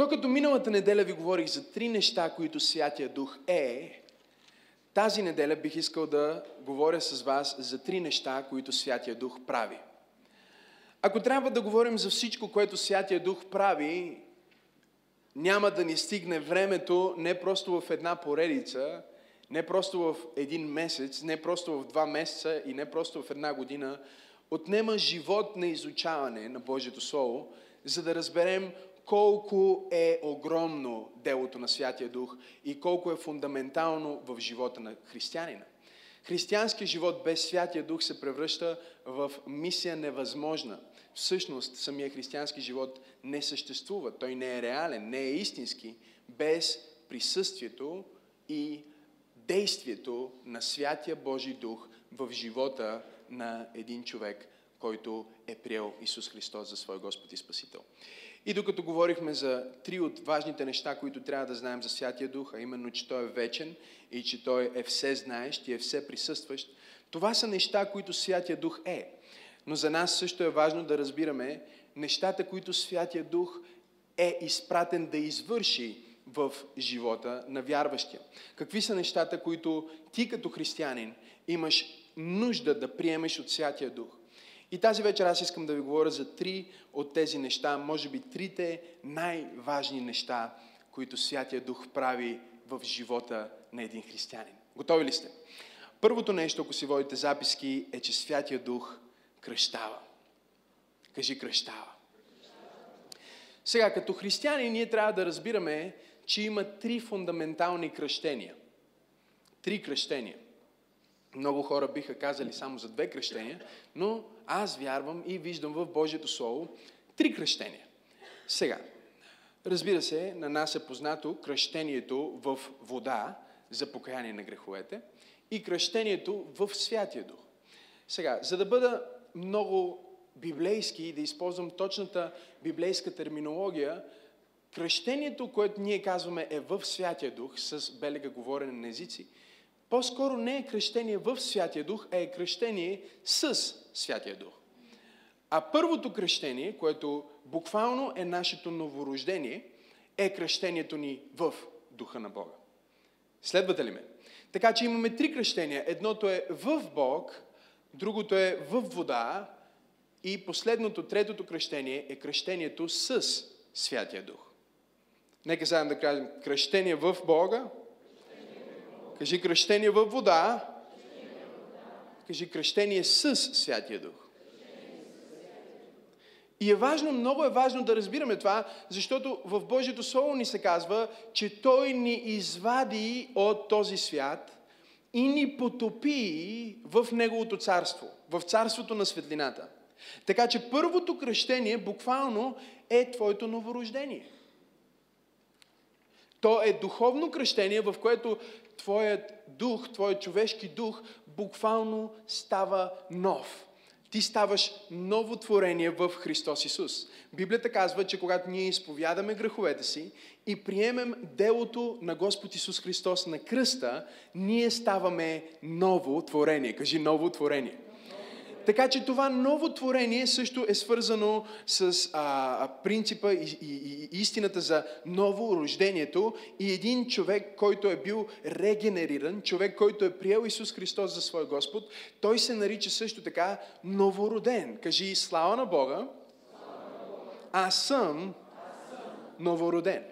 Докато миналата неделя ви говорих за три неща, които Святия Дух е, тази неделя бих искал да говоря с вас за три неща, които Святия Дух прави. Ако трябва да говорим за всичко, което Святия Дух прави, няма да ни стигне времето не просто в една поредица, не просто в един месец, не просто в два месеца и не просто в една година. Отнема живот на изучаване на Божието Слово, за да разберем колко е огромно делото на Святия Дух и колко е фундаментално в живота на християнина. Християнският живот без Святия Дух се превръща в мисия невъзможна. Всъщност, самия християнски живот не съществува. Той не е реален, не е истински, без присъствието и действието на Святия Божий Дух в живота на един човек, който е приел Исус Христос за свой Господ и Спасител. И докато говорихме за три от важните неща, които трябва да знаем за Святия Дух, а именно, че Той е вечен и че Той е все знаещ и е все присъстващ, това са неща, които Святия Дух е. Но за нас също е важно да разбираме нещата, които Святия Дух е изпратен да извърши в живота на вярващия. Какви са нещата, които ти като християнин имаш нужда да приемеш от Святия Дух? И тази вечер аз искам да ви говоря за три от тези неща, може би трите най-важни неща, които Святия Дух прави в живота на един християнин. Готови ли сте? Първото нещо, ако си водите записки, е, че Святия Дух кръщава. Кажи кръщава. Сега, като християни, ние трябва да разбираме, че има три фундаментални кръщения. Три кръщения. Много хора биха казали само за две кръщения, но аз вярвам и виждам в Божието Слово три кръщения. Сега, разбира се, на нас е познато кръщението в вода за покаяние на греховете и кръщението в Святия Дух. Сега, за да бъда много библейски и да използвам точната библейска терминология, кръщението, което ние казваме е в Святия Дух, с белега говорене на езици, по-скоро не е кръщение в Святия Дух, а е кръщение с Святия Дух. А първото кръщение, което буквално е нашето новорождение, е кръщението ни в Духа на Бога. Следвате ли ме? Така че имаме три кръщения. Едното е в Бог, другото е в вода и последното, третото кръщение е кръщението с Святия Дух. Нека заедно да кажем кръщение в Бога, Кажи кръщение във вода. Кажи кръщение с Святия Дух. И е важно, много е важно да разбираме това, защото в Божието Слово ни се казва, че Той ни извади от този свят и ни потопи в Неговото царство, в царството на светлината. Така че първото кръщение буквално е твоето новорождение. То е духовно кръщение, в което твоят дух, твоят човешки дух буквално става нов. Ти ставаш ново творение в Христос Исус. Библията казва, че когато ние изповядаме греховете си и приемем делото на Господ Исус Христос на кръста, ние ставаме ново творение. Кажи ново творение. Така че това ново творение също е свързано с а, принципа и, и, и истината за ново рождението и един човек, който е бил регенериран, човек, който е приел Исус Христос за свой Господ, той се нарича също така новороден. Кажи слава на Бога, аз съм новороден.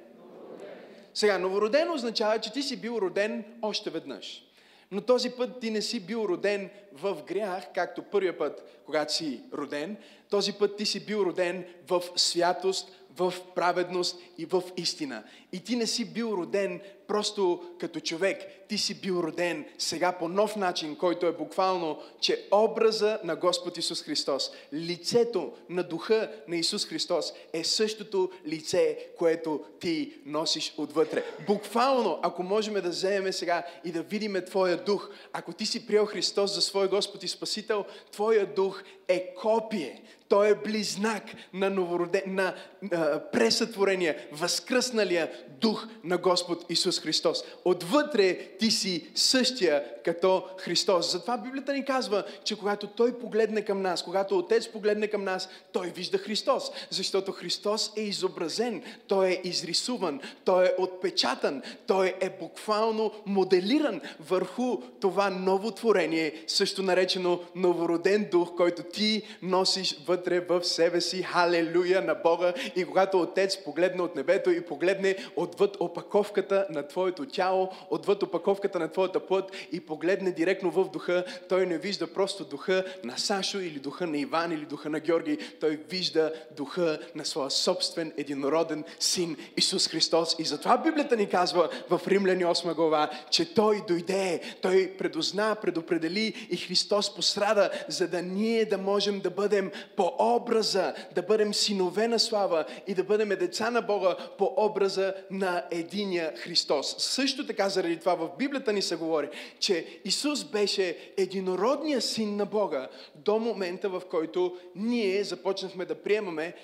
Сега, новороден означава, че ти си бил роден още веднъж. Но този път ти не си бил роден в грях, както първия път, когато си роден. Този път ти си бил роден в святост, в праведност и в истина. И ти не си бил роден просто като човек. Ти си бил роден сега по нов начин, който е буквално, че образа на Господ Исус Христос, лицето на духа на Исус Христос е същото лице, което ти носиш отвътре. Буквално, ако можем да вземем сега и да видим Твоя дух, ако ти си приел Христос за свой Господ и Спасител, Твоя дух е копие. Той е близнак на, новороден, на, на пресътворения, възкръсналия дух на Господ Исус Христос. Отвътре ти си същия като Христос. Затова Библията ни казва, че когато Той погледне към нас, когато Отец погледне към нас, Той вижда Христос. Защото Христос е изобразен, Той е изрисуван, Той е отпечатан, Той е буквално моделиран върху това ново творение, също наречено новороден дух, който ти носиш вътре в себе си. Халелуя на Бога. И когато Отец погледне от небето и погледне отвъд опаковката на твоето тяло, отвъд опаковката на твоята плът и погледне директно в духа, той не вижда просто духа на Сашо или духа на Иван или духа на Георги. Той вижда духа на своя собствен единороден син Исус Христос. И затова Библията ни казва в Римляни 8 глава, че Той дойде, Той предозна, предопредели и Христос пострада, за да ние да можем да бъдем по образа, да бъдем синове на слава и да бъдем деца на Бога по образа на единия Христос. Също така заради това в Библията ни се говори, че Исус беше единородният син на Бога до момента, в който ние започнахме да приемаме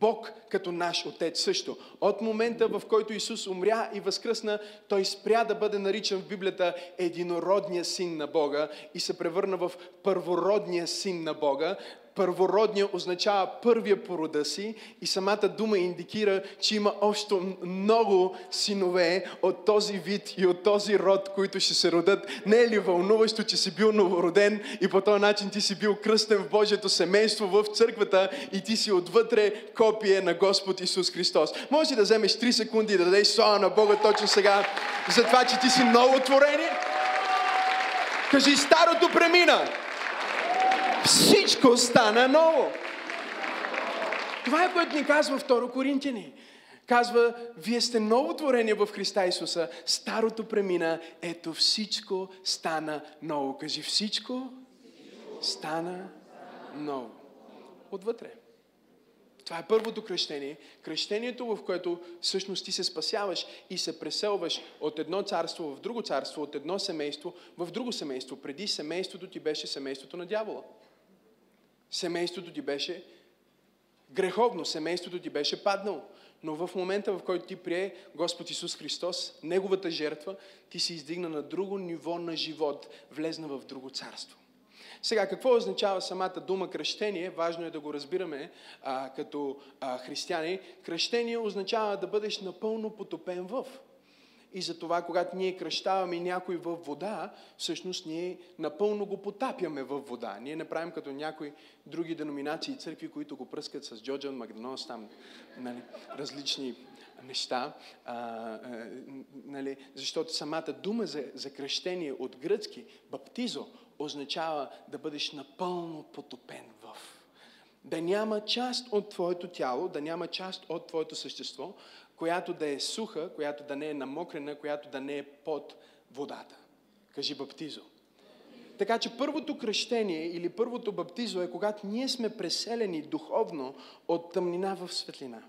Бог като наш Отец също. От момента, в който Исус умря и възкръсна, Той спря да бъде наричан в Библията единородния син на Бога и се превърна в първородния син на Бога, първородния означава първия по рода си и самата дума индикира, че има още много синове от този вид и от този род, които ще се родат. Не е ли вълнуващо, че си бил новороден и по този начин ти си бил кръстен в Божието семейство в църквата и ти си отвътре копие на Господ Исус Христос. Може да вземеш 3 секунди и да дадеш слава на Бога точно сега за това, че ти си ново творение? Кажи, старото премина всичко стана ново. Това е което ни казва 2 Коринтияни. Казва, вие сте ново творение в Христа Исуса. Старото премина, ето всичко стана ново. Кажи, всичко стана ново. Отвътре. Това е първото кръщение. Кръщението, в което всъщност ти се спасяваш и се преселваш от едно царство в друго царство, от едно семейство в друго семейство. Преди семейството ти беше семейството на дявола семейството ти беше греховно, семейството ти беше паднало. Но в момента, в който ти прие Господ Исус Христос, Неговата жертва, ти си издигна на друго ниво на живот, влезна в друго царство. Сега, какво означава самата дума кръщение? Важно е да го разбираме а, като а, християни. Кръщение означава да бъдеш напълно потопен в. И затова, когато ние кръщаваме някой във вода, всъщност ние напълно го потапяме във вода. Ние не правим като някои други деноминации и църкви, които го пръскат с Джоджан Макдонос, там нали, различни неща, а, а, нали, защото самата дума за, за кръщение от гръцки, баптизо, означава да бъдеш напълно потопен в. Да няма част от твоето тяло, да няма част от твоето същество, която да е суха, която да не е намокрена, която да не е под водата. Кажи баптизо. Така че първото кръщение или първото баптизо е когато ние сме преселени духовно от тъмнина в светлина.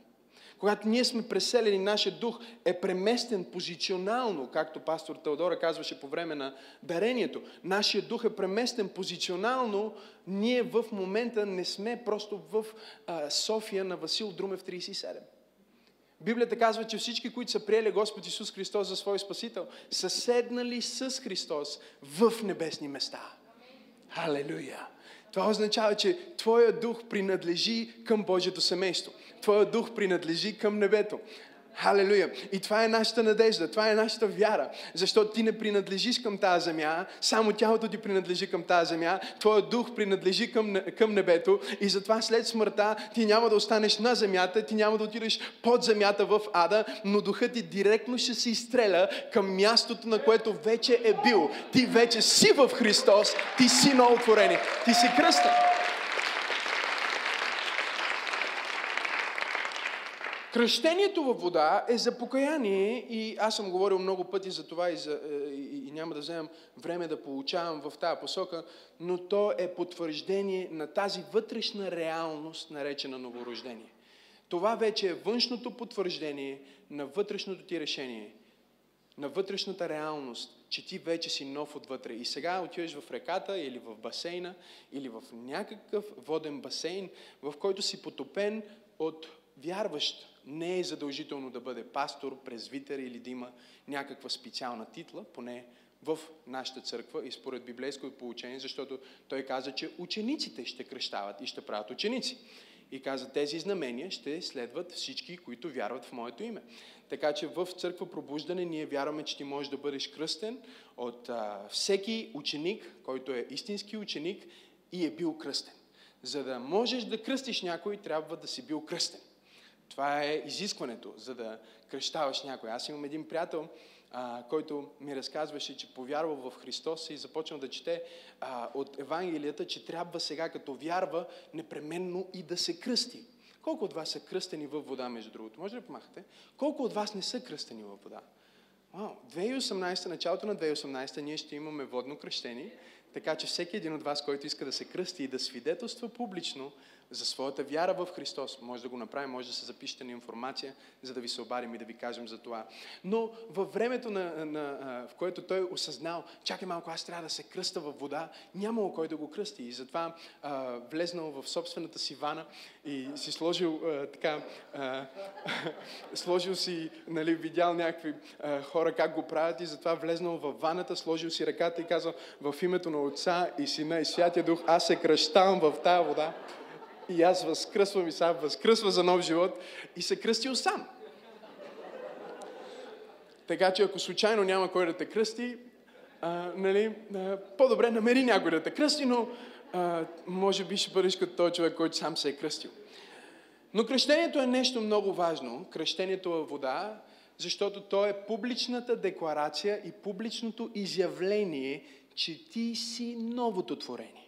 Когато ние сме преселени, нашия дух е преместен позиционално, както пастор Теодора казваше по време на дарението. Нашия дух е преместен позиционално. Ние в момента не сме просто в София на Васил Друмев 37. Библията казва, че всички, които са приели Господ Исус Христос за свой Спасител, са седнали с Христос в небесни места. Халелуя! Това означава, че Твоя дух принадлежи към Божието семейство. Твоя дух принадлежи към небето. Халелуя. И това е нашата надежда, това е нашата вяра. Защото ти не принадлежиш към тази земя, само тялото ти принадлежи към тази земя, твоят дух принадлежи към, към небето и затова след смъртта ти няма да останеш на земята, ти няма да отидеш под земята в ада, но духът ти директно ще се изстреля към мястото, на което вече е бил. Ти вече си в Христос, ти си ново творение, ти си кръстен. Кръщението във вода е за покаяние и аз съм говорил много пъти за това и, за, е, и, и няма да вземам време да получавам в тази посока, но то е потвърждение на тази вътрешна реалност, наречена новорождение. Това вече е външното потвърждение на вътрешното ти решение, на вътрешната реалност, че ти вече си нов отвътре. И сега отиваш в реката или в басейна, или в някакъв воден басейн, в който си потопен от вярващ не е задължително да бъде пастор, презвитер или да има някаква специална титла, поне в нашата църква и според библейското получение, защото той каза, че учениците ще кръщават и ще правят ученици. И каза, тези знамения ще следват всички, които вярват в моето име. Така че в църква пробуждане ние вярваме, че ти можеш да бъдеш кръстен от а, всеки ученик, който е истински ученик и е бил кръстен. За да можеш да кръстиш някой, трябва да си бил кръстен. Това е изискването, за да кръщаваш някой. Аз имам един приятел, а, който ми разказваше, че повярвал в Христос и започнал да чете а, от Евангелията, че трябва сега, като вярва, непременно и да се кръсти. Колко от вас са кръстени във вода, между другото? Може да помахате? Колко от вас не са кръстени във вода? Вау, 2018, началото на 2018 ние ще имаме водно кръщение, така че всеки един от вас, който иска да се кръсти и да свидетелства публично за своята вяра в Христос. Може да го направим, може да се запишете на информация, за да ви се обадим и да ви кажем за това. Но във времето, на, на, в което той осъзнал, чакай малко, аз трябва да се кръста в вода, нямало кой да го кръсти. И затова а, влезнал в собствената си вана и си сложил а, така, а, сложил си, нали, видял някакви а, хора как го правят и затова влезнал в ваната, сложил си ръката и казал в името на Отца и Сина и Святия Дух, аз се кръщавам в тая вода. И аз възкръсвам и сам възкръсва за нов живот и се кръстил сам. Така че ако случайно няма кой да те кръсти, а, нали, а, по-добре намери някой да те кръсти, но а, може би ще бъдеш като този човек, който сам се е кръстил. Но кръщението е нещо много важно. Кръщението е вода, защото то е публичната декларация и публичното изявление, че ти си новото творение.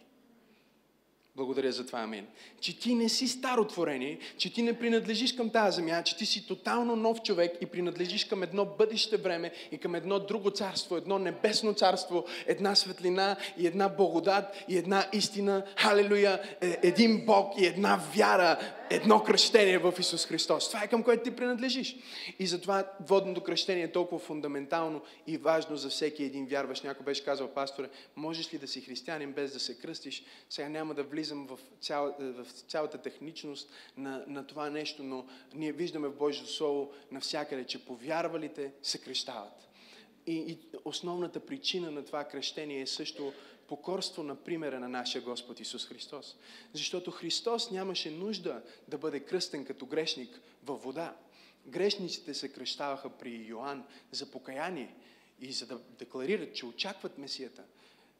Благодаря за това, амин. Че ти не си старо творение, че ти не принадлежиш към тази земя, че ти си тотално нов човек и принадлежиш към едно бъдеще време и към едно друго царство, едно небесно царство, една светлина и една благодат и една истина, халелуя, е, един Бог и една вяра, едно кръщение в Исус Христос. Това е към което ти принадлежиш. И затова водното кръщение е толкова фундаментално и важно за всеки един вярващ. Някой беше казал, пасторе, можеш ли да си християнин без да се кръстиш? Сега няма да влизам в, цял, в цялата техничност на, на това нещо, но ние виждаме в Божието Слово навсякъде, че повярвалите се кръщават. И, и основната причина на това кръщение е също покорство на примера на нашия Господ Исус Христос. Защото Христос нямаше нужда да бъде кръстен като грешник във вода. Грешниците се кръщаваха при Йоанн за покаяние и за да декларират, че очакват Месията.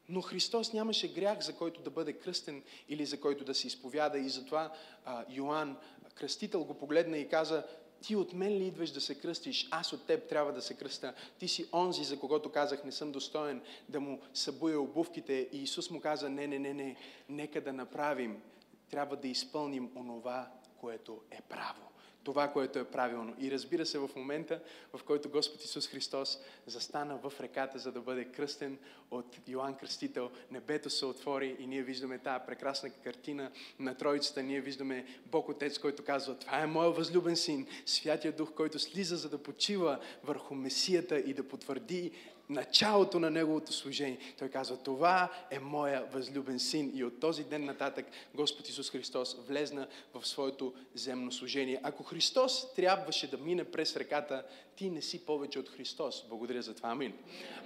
Но Христос нямаше грях, за който да бъде кръстен или за който да се изповяда. И затова а, Йоанн, кръстител, го погледна и каза, ти от мен ли идваш да се кръстиш? Аз от теб трябва да се кръста. Ти си онзи, за когото казах, не съм достоен да му събуя обувките. И Исус му каза, не, не, не, не, нека да направим. Трябва да изпълним онова, което е право това, което е правилно. И разбира се, в момента, в който Господ Исус Христос застана в реката, за да бъде кръстен от Йоанн Кръстител, небето се отвори и ние виждаме тази прекрасна картина на Троицата. Ние виждаме Бог Отец, който казва, това е моят възлюбен син, Святия Дух, който слиза, за да почива върху Месията и да потвърди началото на неговото служение. Той казва, това е моя възлюбен син. И от този ден нататък Господ Исус Христос влезна в своето земно служение. Ако Христос трябваше да мине през реката, ти не си повече от Христос. Благодаря за това. Амин.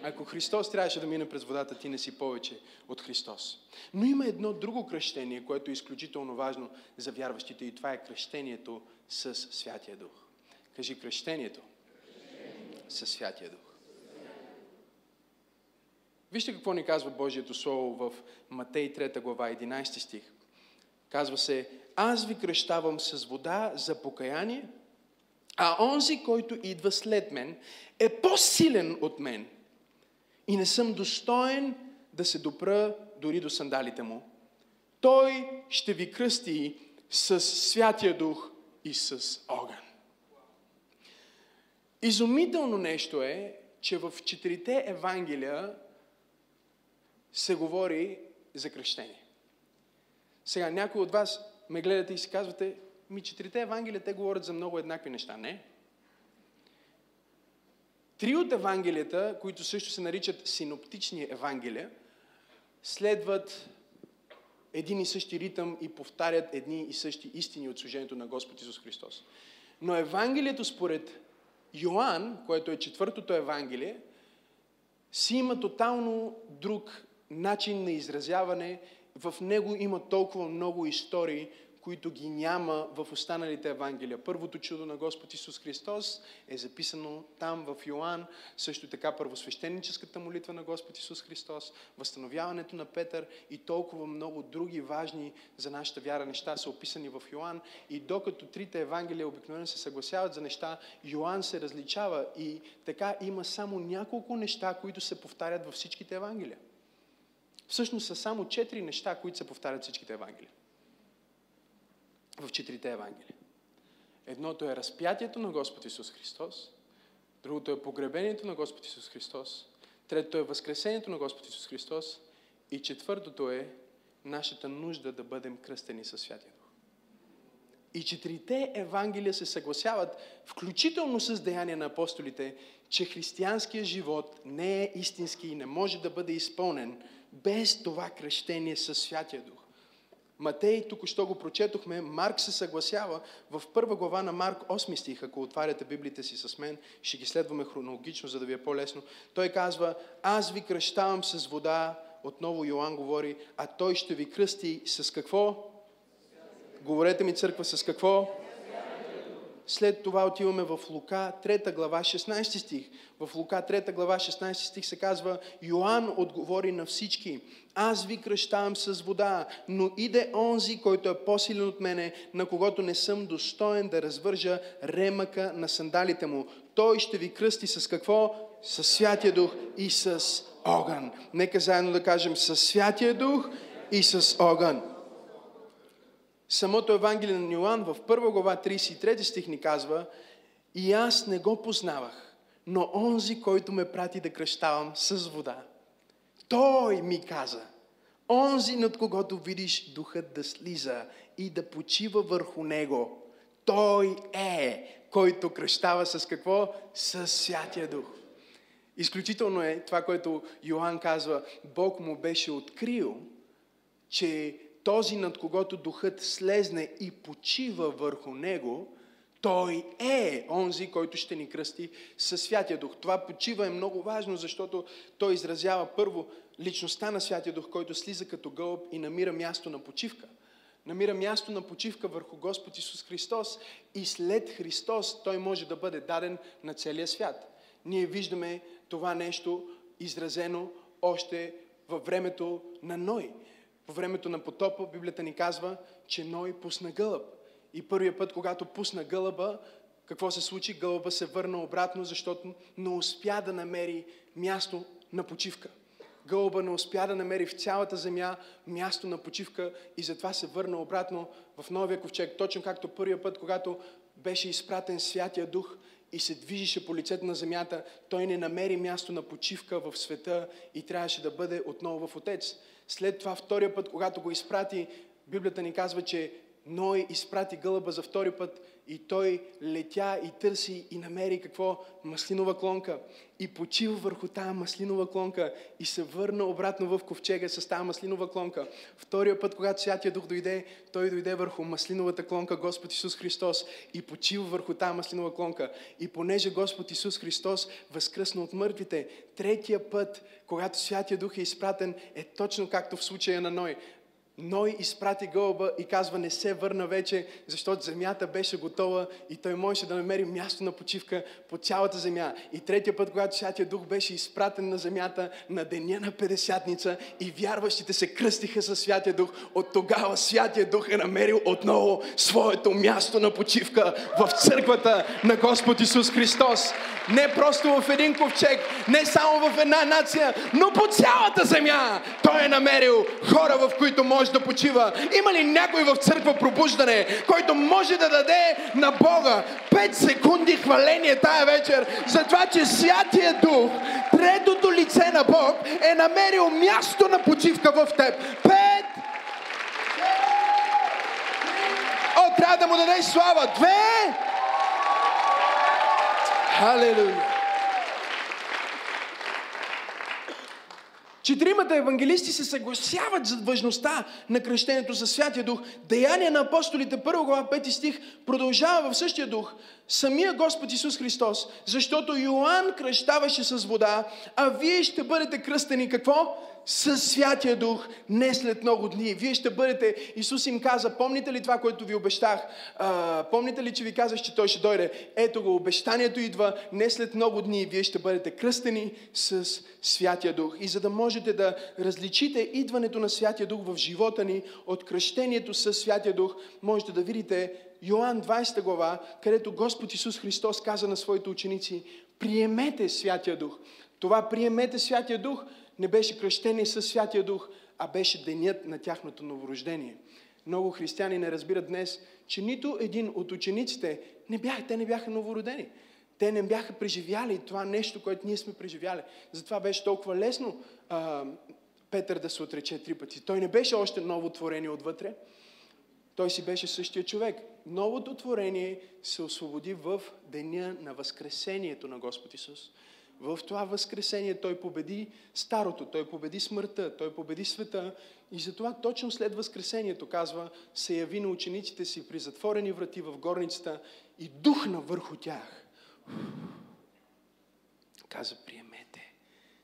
Ако Христос трябваше да мине през водата, ти не си повече от Христос. Но има едно друго кръщение, което е изключително важно за вярващите и това е кръщението с Святия Дух. Кажи кръщението с Святия Дух. Вижте какво ни казва Божието Слово в Матей 3 глава 11 стих. Казва се, аз ви кръщавам с вода за покаяние, а онзи, който идва след мен, е по-силен от мен и не съм достоен да се допра дори до сандалите му. Той ще ви кръсти с Святия Дух и с огън. Изумително нещо е, че в четирите Евангелия се говори за кръщение. Сега, някои от вас ме гледате и си казвате, ми четирите Евангелия, те говорят за много еднакви неща. Не. Три от Евангелията, които също се наричат синоптични Евангелия, следват един и същи ритъм и повтарят едни и същи истини от служението на Господ Исус Христос. Но Евангелието според Йоанн, което е четвъртото Евангелие, си има тотално друг начин на изразяване. В него има толкова много истории, които ги няма в останалите Евангелия. Първото чудо на Господ Исус Христос е записано там в Йоанн, също така първосвещеническата молитва на Господ Исус Христос, възстановяването на Петър и толкова много други важни за нашата вяра неща са описани в Йоанн. И докато трите Евангелия обикновено се съгласяват за неща, Йоанн се различава и така има само няколко неща, които се повтарят във всичките Евангелия. Всъщност са само четири неща, които се повтарят всичките Евангелия в четирите Евангелия. Едното е разпятието на Господ Исус Христос, другото е погребението на Господ Исус Христос, третото е възкресението на Господ Исус Христос и четвъртото е нашата нужда да бъдем кръстени със Святия Дух. И четирите Евангелия се съгласяват, включително с деяния на апостолите, че християнският живот не е истински и не може да бъде изпълнен без това кръщение със Святия Дух. Матей, тук що го прочетохме, Марк се съгласява в първа глава на Марк 8 стих, ако отваряте Библията си с мен, ще ги следваме хронологично, за да ви е по-лесно. Той казва, аз ви кръщавам с вода, отново Йоанн говори, а той ще ви кръсти с какво? Говорете ми църква с какво? След това отиваме в Лука 3 глава 16 стих. В Лука 3 глава 16 стих се казва Йоанн отговори на всички. Аз ви кръщавам с вода, но иде онзи, който е по-силен от мене, на когото не съм достоен да развържа ремъка на сандалите му. Той ще ви кръсти с какво? С Святия Дух и с огън. Нека заедно да кажем с Святия Дух и с огън самото Евангелие на Йоан в 1 глава 33 стих ни казва И аз не го познавах, но онзи, който ме прати да кръщавам с вода, той ми каза, онзи, над когото видиш духът да слиза и да почива върху него, той е, който кръщава с какво? С Святия Дух. Изключително е това, което Йоанн казва, Бог му беше открил, че този над когото духът слезне и почива върху него, той е онзи, който ще ни кръсти със Святия Дух. Това почива е много важно, защото той изразява първо личността на Святия Дух, който слиза като гълъб и намира място на почивка. Намира място на почивка върху Господ Исус Христос и след Христос той може да бъде даден на целия свят. Ние виждаме това нещо изразено още във времето на Ной. По времето на потопа Библията ни казва, че Ной пусна гълъб. И първият път, когато пусна гълъба, какво се случи? Гълъба се върна обратно, защото не успя да намери място на почивка. Гълъба не успя да намери в цялата земя място на почивка и затова се върна обратно в новия ковчег. Точно както първия път, когато беше изпратен Святия Дух и се движеше по лицето на земята, той не намери място на почивка в света и трябваше да бъде отново в Отец. След това втория път, когато го изпрати, Библията ни казва, че Ной изпрати гълъба за втори път и той летя и търси и намери какво? Маслинова клонка. И почива върху тази маслинова клонка и се върна обратно в ковчега с тази маслинова клонка. Втория път, когато Святия Дух дойде, той дойде върху маслиновата клонка Господ Исус Христос и почива върху тази маслинова клонка. И понеже Господ Исус Христос възкръсна от мъртвите, третия път, когато Святия Дух е изпратен, е точно както в случая на Ной. Ной изпрати гълба и казва, не се върна вече, защото земята беше готова и той можеше да намери място на почивка по цялата земя. И третия път, когато Святия Дух беше изпратен на земята на деня на Педесятница и вярващите се кръстиха със Святия Дух, от тогава Святия Дух е намерил отново своето място на почивка в църквата на Господ Исус Христос. Не просто в един ковчег, не само в една нация, но по цялата земя. Той е намерил хора, в които може да почива. Има ли някой в църква пробуждане, който може да даде на Бога 5 секунди хваление тая вечер за това, че Святия Дух, третото лице на Бог, е намерил място на почивка в теб. Пет! О, трябва да му дадеш слава. Две! Халелуя! Четиримата евангелисти се съгласяват за важността на кръщението със Святия Дух. Деяния на апостолите, 1 глава, 5 стих, продължава в същия дух. Самия Господ Исус Христос, защото Йоанн кръщаваше с вода, а вие ще бъдете кръстени какво? Със Святия Дух, не след много дни. Вие ще бъдете, Исус им каза, помните ли това, което ви обещах? А, помните ли, че ви казах, че Той ще дойде? Ето го, обещанието идва, не след много дни. Вие ще бъдете кръстени с Святия Дух. И за да можете да различите идването на Святия Дух в живота ни от кръщението с Святия Дух, можете да видите Йоанн 20 глава, където Господ Исус Христос каза на своите ученици, приемете Святия Дух. Това приемете Святия Дух не беше кръщение със Святия Дух, а беше денят на тяхното новорождение. Много християни не разбират днес, че нито един от учениците не бяха, те не бяха новородени. Те не бяха преживяли това нещо, което ние сме преживяли. Затова беше толкова лесно а, Петър да се отрече три пъти. Той не беше още ново творение отвътре. Той си беше същия човек. Новото творение се освободи в деня на Възкресението на Господ Исус. В това възкресение той победи старото, той победи смъртта, той победи света и затова точно след възкресението, казва, се яви на учениците си при затворени врати в горницата и духна върху тях. Каза, приемете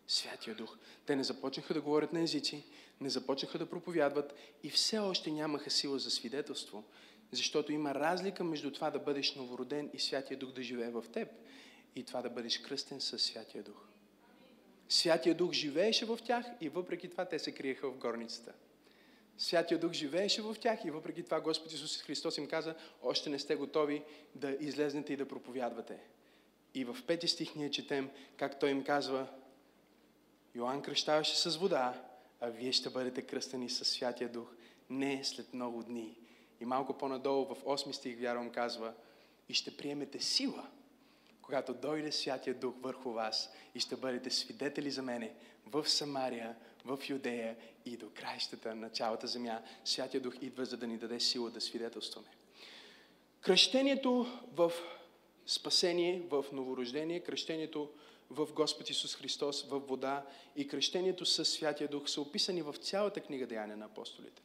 Святия Дух. Те не започнаха да говорят на езици, не започнаха да проповядват и все още нямаха сила за свидетелство, защото има разлика между това да бъдеш новороден и Святия Дух да живее в теб и това да бъдеш кръстен със Святия Дух. Святия Дух живееше в тях и въпреки това те се криеха в горницата. Святия Дух живееше в тях и въпреки това Господ Исус Христос им каза, още не сте готови да излезнете и да проповядвате. И в пети стих ние четем как Той им казва, Йоанн кръщаваше с вода, а вие ще бъдете кръстени с Святия Дух не след много дни. И малко по-надолу в 8 стих, вярвам, казва, и ще приемете сила, когато дойде Святия Дух върху вас и ще бъдете свидетели за мене в Самария, в Юдея и до краищата на цялата земя. Святия Дух идва, за да ни даде сила да свидетелстваме. Кръщението в спасение, в новорождение, кръщението в Господ Исус Христос, в вода и кръщението с Святия Дух са описани в цялата книга Деяния на апостолите.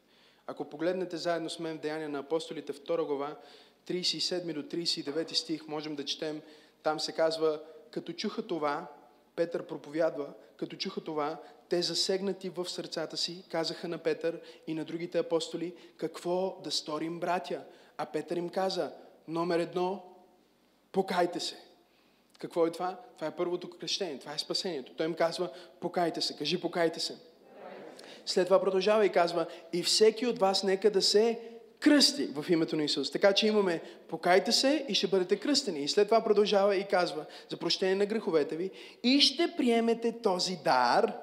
Ако погледнете заедно с мен в Деяния на апостолите, 2 глава, 37 до 39 стих, можем да четем там се казва, като чуха това, Петър проповядва, като чуха това, те засегнати в сърцата си, казаха на Петър и на другите апостоли, какво да сторим, братя? А Петър им каза, номер едно, покайте се. Какво е това? Това е първото кръщение, това е спасението. Той им казва, покайте се, кажи покайте се. След това продължава и казва, и всеки от вас нека да се кръсти в името на Исус. Така че имаме покайте се и ще бъдете кръстени. И след това продължава и казва за прощение на греховете ви и ще приемете този дар,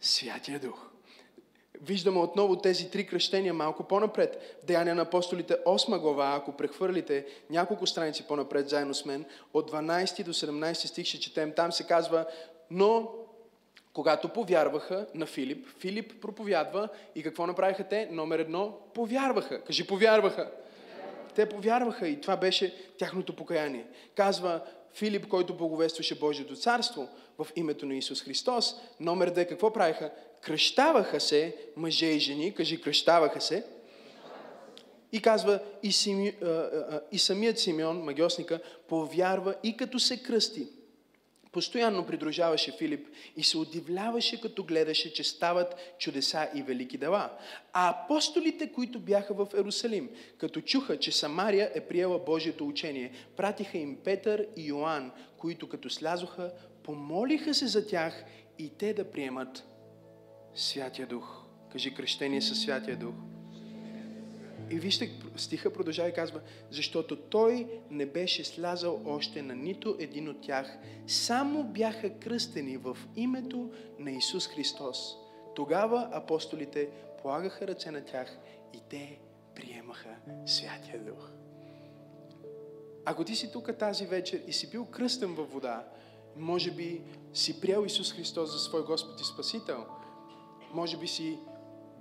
Святия Дух. Виждаме отново тези три кръщения малко по-напред. В Деяния на апостолите 8 глава, ако прехвърлите няколко страници по-напред заедно с мен, от 12 до 17 стих ще четем. Там се казва, но когато повярваха на Филип, Филип проповядва и какво направиха те? Номер едно, повярваха. Кажи, повярваха. Те повярваха и това беше тяхното покаяние. Казва Филип, който благовестваше Божието царство в името на Исус Христос. Номер две, какво правиха? Кръщаваха се мъже и жени. Кажи, кръщаваха се. И казва, и, Сими, и самият Симеон, магиосника, повярва и като се кръсти постоянно придружаваше Филип и се удивляваше, като гледаше, че стават чудеса и велики дела. А апостолите, които бяха в Ерусалим, като чуха, че Самария е приела Божието учение, пратиха им Петър и Йоанн, които като слязоха, помолиха се за тях и те да приемат Святия Дух. Кажи кръщение със Святия Дух. И вижте, стиха продължава и казва, защото той не беше слязал още на нито един от тях, само бяха кръстени в името на Исус Христос. Тогава апостолите полагаха ръце на тях и те приемаха Святия Дух. Ако ти си тук тази вечер и си бил кръстен във вода, може би си приел Исус Христос за свой Господ и Спасител, може би си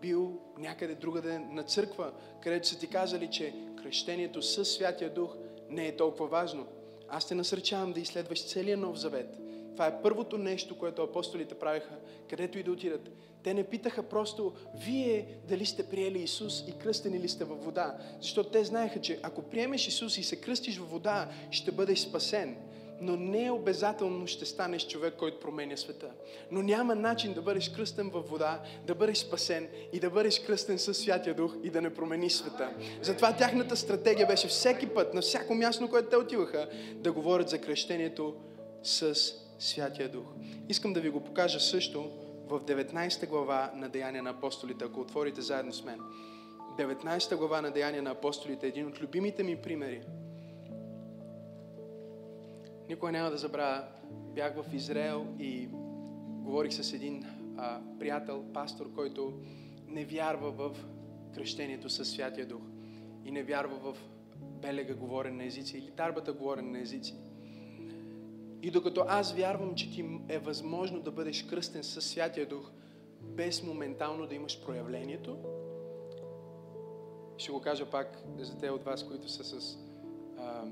бил някъде другаде на църква, където са ти казали, че кръщението със Святия Дух не е толкова важно. Аз те насърчавам да изследваш целия Нов Завет Това е първото нещо, което апостолите правиха, където и да отидат. Те не питаха просто, вие дали сте приели Исус и кръстени ли сте във вода. Защото те знаеха, че ако приемеш Исус и се кръстиш във вода, ще бъдеш спасен но не е обязателно ще станеш човек, който променя света. Но няма начин да бъдеш кръстен във вода, да бъдеш спасен и да бъдеш кръстен със Святия Дух и да не промениш света. Затова тяхната стратегия беше всеки път, на всяко място, което те отиваха, да говорят за кръщението с Святия Дух. Искам да ви го покажа също в 19 глава на Деяния на апостолите, ако отворите заедно с мен. 19 глава на Деяния на апостолите е един от любимите ми примери – Никой няма да забравя. Бях в Израел и говорих с един а, приятел, пастор, който не вярва в кръщението със Святия Дух и не вярва в белега говорене на езици или дарбата говорене на езици. И докато аз вярвам, че ти е възможно да бъдеш кръстен със Святия Дух, без моментално да имаш проявлението, ще го кажа пак за те от вас, които са с а,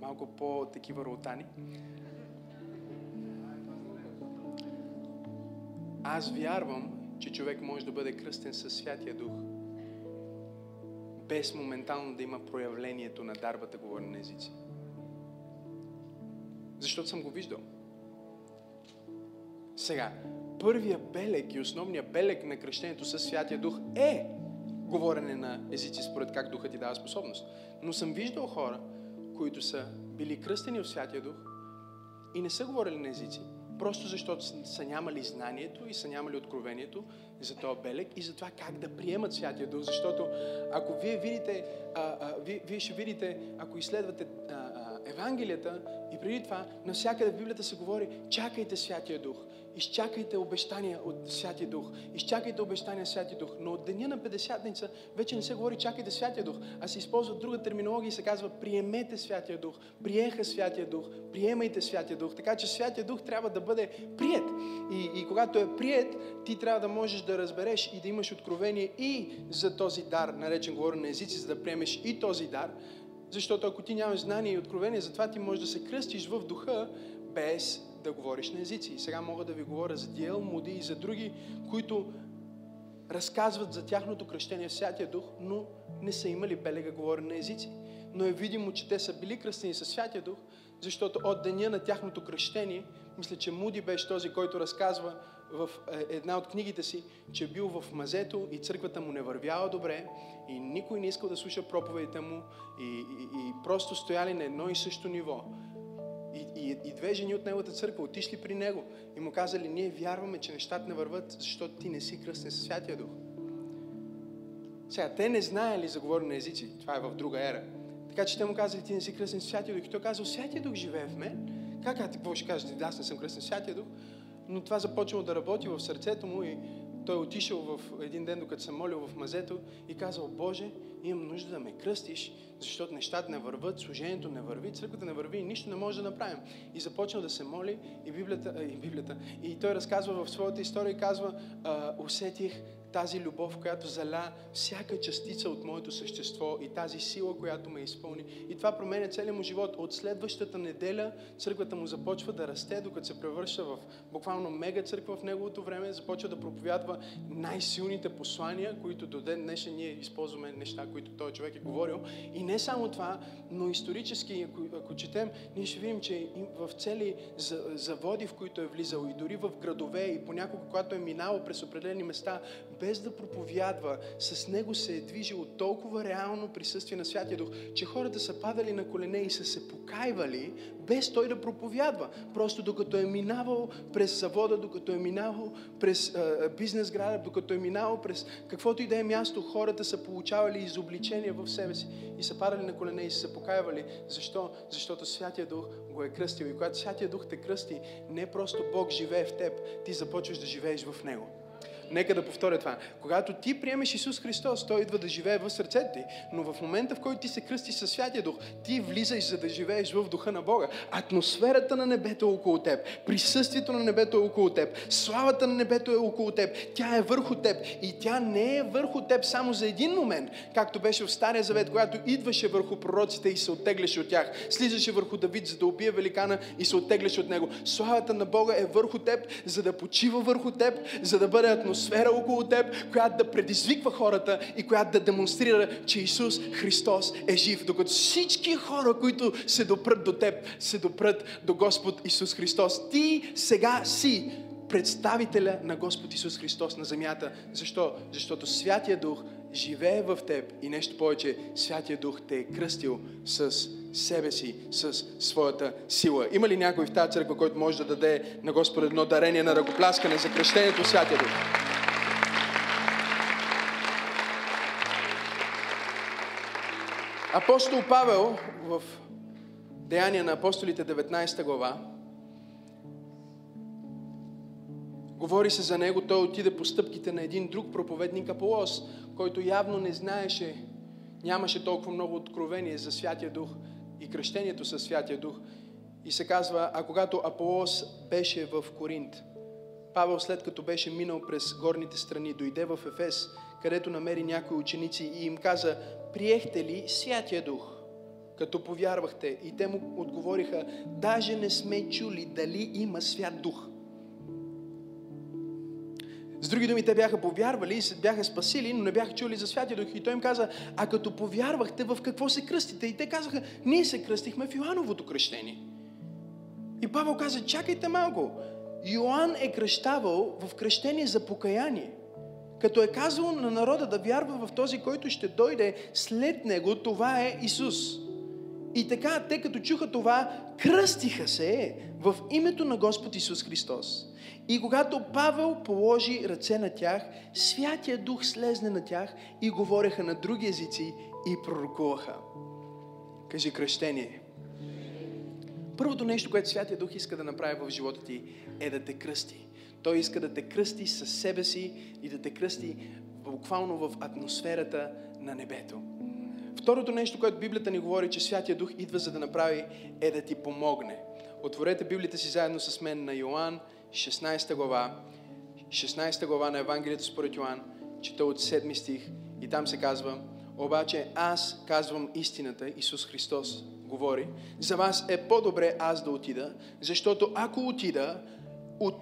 малко по-такива ротани. Аз вярвам, че човек може да бъде кръстен със Святия Дух, без моментално да има проявлението на дарбата говорене на езици. Защото съм го виждал. Сега, първия белег и основният белег на кръщението със Святия Дух е говорене на езици, според как Духът ти дава способност. Но съм виждал хора, които са били кръстени от Святия Дух и не са говорили на езици, просто защото са нямали знанието и са нямали откровението за този белег и за това как да приемат Святия Дух. Защото ако вие видите, а, а, вие, вие ще видите, ако изследвате а, а, Евангелията и преди това, навсякъде в Библията се говори, чакайте Святия Дух изчакайте обещания от Святия Дух. Изчакайте обещания от Святия Дух. Но от деня на 50-ница вече не се говори чакайте Святия Дух, а се използва друга терминология и се казва приемете Святия Дух. Приеха Святия Дух. Приемайте Святия Дух. Така че Святия Дух трябва да бъде прият. И, и когато е прият, ти трябва да можеш да разбереш и да имаш откровение и за този дар, наречен говорен на езици, за да приемеш и този дар. Защото ако ти нямаш знание и откровение, затова ти можеш да се кръстиш в духа, без да говориш на езици. И сега мога да ви говоря за Диел, Муди и за други, които разказват за тяхното кръщение в Святия Дух, но не са имали белега говорене на езици. Но е видимо, че те са били кръстени със Святия Дух, защото от деня на тяхното кръщение, мисля, че Муди беше този, който разказва в е, една от книгите си, че е бил в мазето и църквата му не вървяла добре и никой не искал да слуша проповедите му и, и, и просто стояли на едно и също ниво. И, и, и две жени от неговата църква отишли при него и му казали, ние вярваме, че нещата не върват, защото ти не си кръстен със Святия Дух. Сега, те не знаели за говорене на езици. Това е в друга ера. Така че те му казали, ти не си кръстен със Святия Дух. И той казал, Святия Дух живее в мен. Как, а ти какво ще кажеш? Аз не съм кръстен със Святия Дух. Но това започнало да работи в сърцето му и той отишъл в един ден, докато се молил в мазето и казал, Боже, имам нужда да ме кръстиш, защото нещата не върват, служението не върви, църквата не върви и нищо не може да направим. И започнал да се моли и Библията, и Библията. И той разказва в своята история и казва, усетих тази любов, която заля всяка частица от моето същество и тази сила, която ме изпълни. И това променя целият му живот. От следващата неделя църквата му започва да расте, докато се превръща в буквално мега църква в неговото време, започва да проповядва най-силните послания, които до ден днешен ние използваме неща, които този човек е говорил. И не само това, но исторически, ако, ако четем, ние ще видим, че в цели заводи, в които е влизал и дори в градове и понякога, когато е минало през определени места, без да проповядва, с него се е движило толкова реално присъствие на Святия Дух, че хората са падали на колене и са се покайвали, без той да проповядва. Просто докато е минавал през завода, докато е минавал през бизнес града, докато е минавал през каквото и да е място, хората са получавали изобличение в себе си и са падали на колене и са се покайвали. Защо? Защото Святия Дух го е кръстил. И когато Святия Дух те кръсти, не просто Бог живее в теб, ти започваш да живееш в Него. Нека да повторя това. Когато ти приемеш Исус Христос, Той идва да живее в сърцето ти, но в момента, в който ти се кръстиш със Святия Дух, ти влизаш за да живееш в Духа на Бога. Атмосферата на небето е около теб, присъствието на небето е около теб, славата на небето е около теб, тя е върху теб и тя не е върху теб само за един момент, както беше в Стария Завет, когато идваше върху пророците и се оттегляше от тях, слизаше върху Давид, за да убие великана и се оттегляше от него. Славата на Бога е върху теб, за да почива върху теб, за да бъде атмосфера около теб, която да предизвиква хората и която да демонстрира, че Исус Христос е жив. Докато всички хора, които се допрат до теб, се допрат до Господ Исус Христос. Ти сега си представителя на Господ Исус Христос на земята. Защо? Защото Святия Дух живее в теб и нещо повече, Святия Дух те е кръстил с себе си, с своята сила. Има ли някой в тази църква, който може да даде на Господ едно дарение на ръкопляскане за кръщението Святия Дух? Апостол Павел в Деяния на апостолите 19 глава Говори се за него, той отиде по стъпките на един друг проповедник Аполос, който явно не знаеше, нямаше толкова много откровение за Святия Дух и кръщението със Святия Дух. И се казва, а когато Аполос беше в Коринт, Павел след като беше минал през горните страни, дойде в Ефес, където намери някои ученици и им каза, приехте ли Святия Дух? като повярвахте. И те му отговориха, даже не сме чули дали има свят дух. С други думи, те бяха повярвали и се бяха спасили, но не бяха чули за Святия Дух. И той им каза, а като повярвахте, в какво се кръстите? И те казаха, ние се кръстихме в Йоановото кръщение. И Павел каза, чакайте малко. Йоанн е кръщавал в кръщение за покаяние. Като е казал на народа да вярва в този, който ще дойде след него, това е Исус. И така, те като чуха това, кръстиха се в името на Господ Исус Христос. И когато Павел положи ръце на тях, Святия Дух слезне на тях и говореха на други езици и пророкуваха. Кажи кръщение. Първото нещо, което Святия Дух иска да направи в живота ти, е да те кръсти. Той иска да те кръсти със себе си и да те кръсти буквално в атмосферата на небето. Второто нещо, което Библията ни говори, че Святия Дух идва за да направи, е да ти помогне. Отворете Библията си заедно с мен на Йоанн, 16 глава, 16 глава на Евангелието според Йоан, чета от 7 стих и там се казва, обаче аз казвам истината, Исус Христос говори, за вас е по-добре аз да отида, защото ако отида,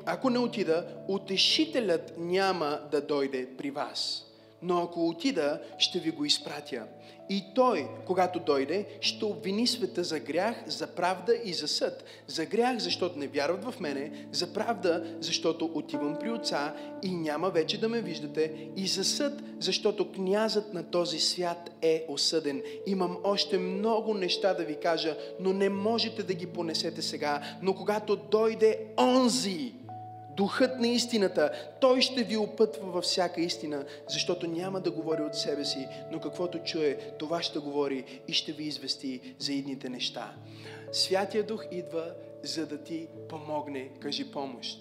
ако не отида, утешителят няма да дойде при вас. Но ако отида, ще ви го изпратя. И той, когато дойде, ще обвини света за грях, за правда и за съд. За грях, защото не вярват в мене, за правда, защото отивам при отца и няма вече да ме виждате, и за съд, защото князът на този свят е осъден. Имам още много неща да ви кажа, но не можете да ги понесете сега. Но когато дойде онзи, Духът на истината, Той ще ви опътва във всяка истина, защото няма да говори от себе си, но каквото чуе, това ще говори и ще ви извести за идните неща. Святия Дух идва, за да ти помогне. Кажи помощ.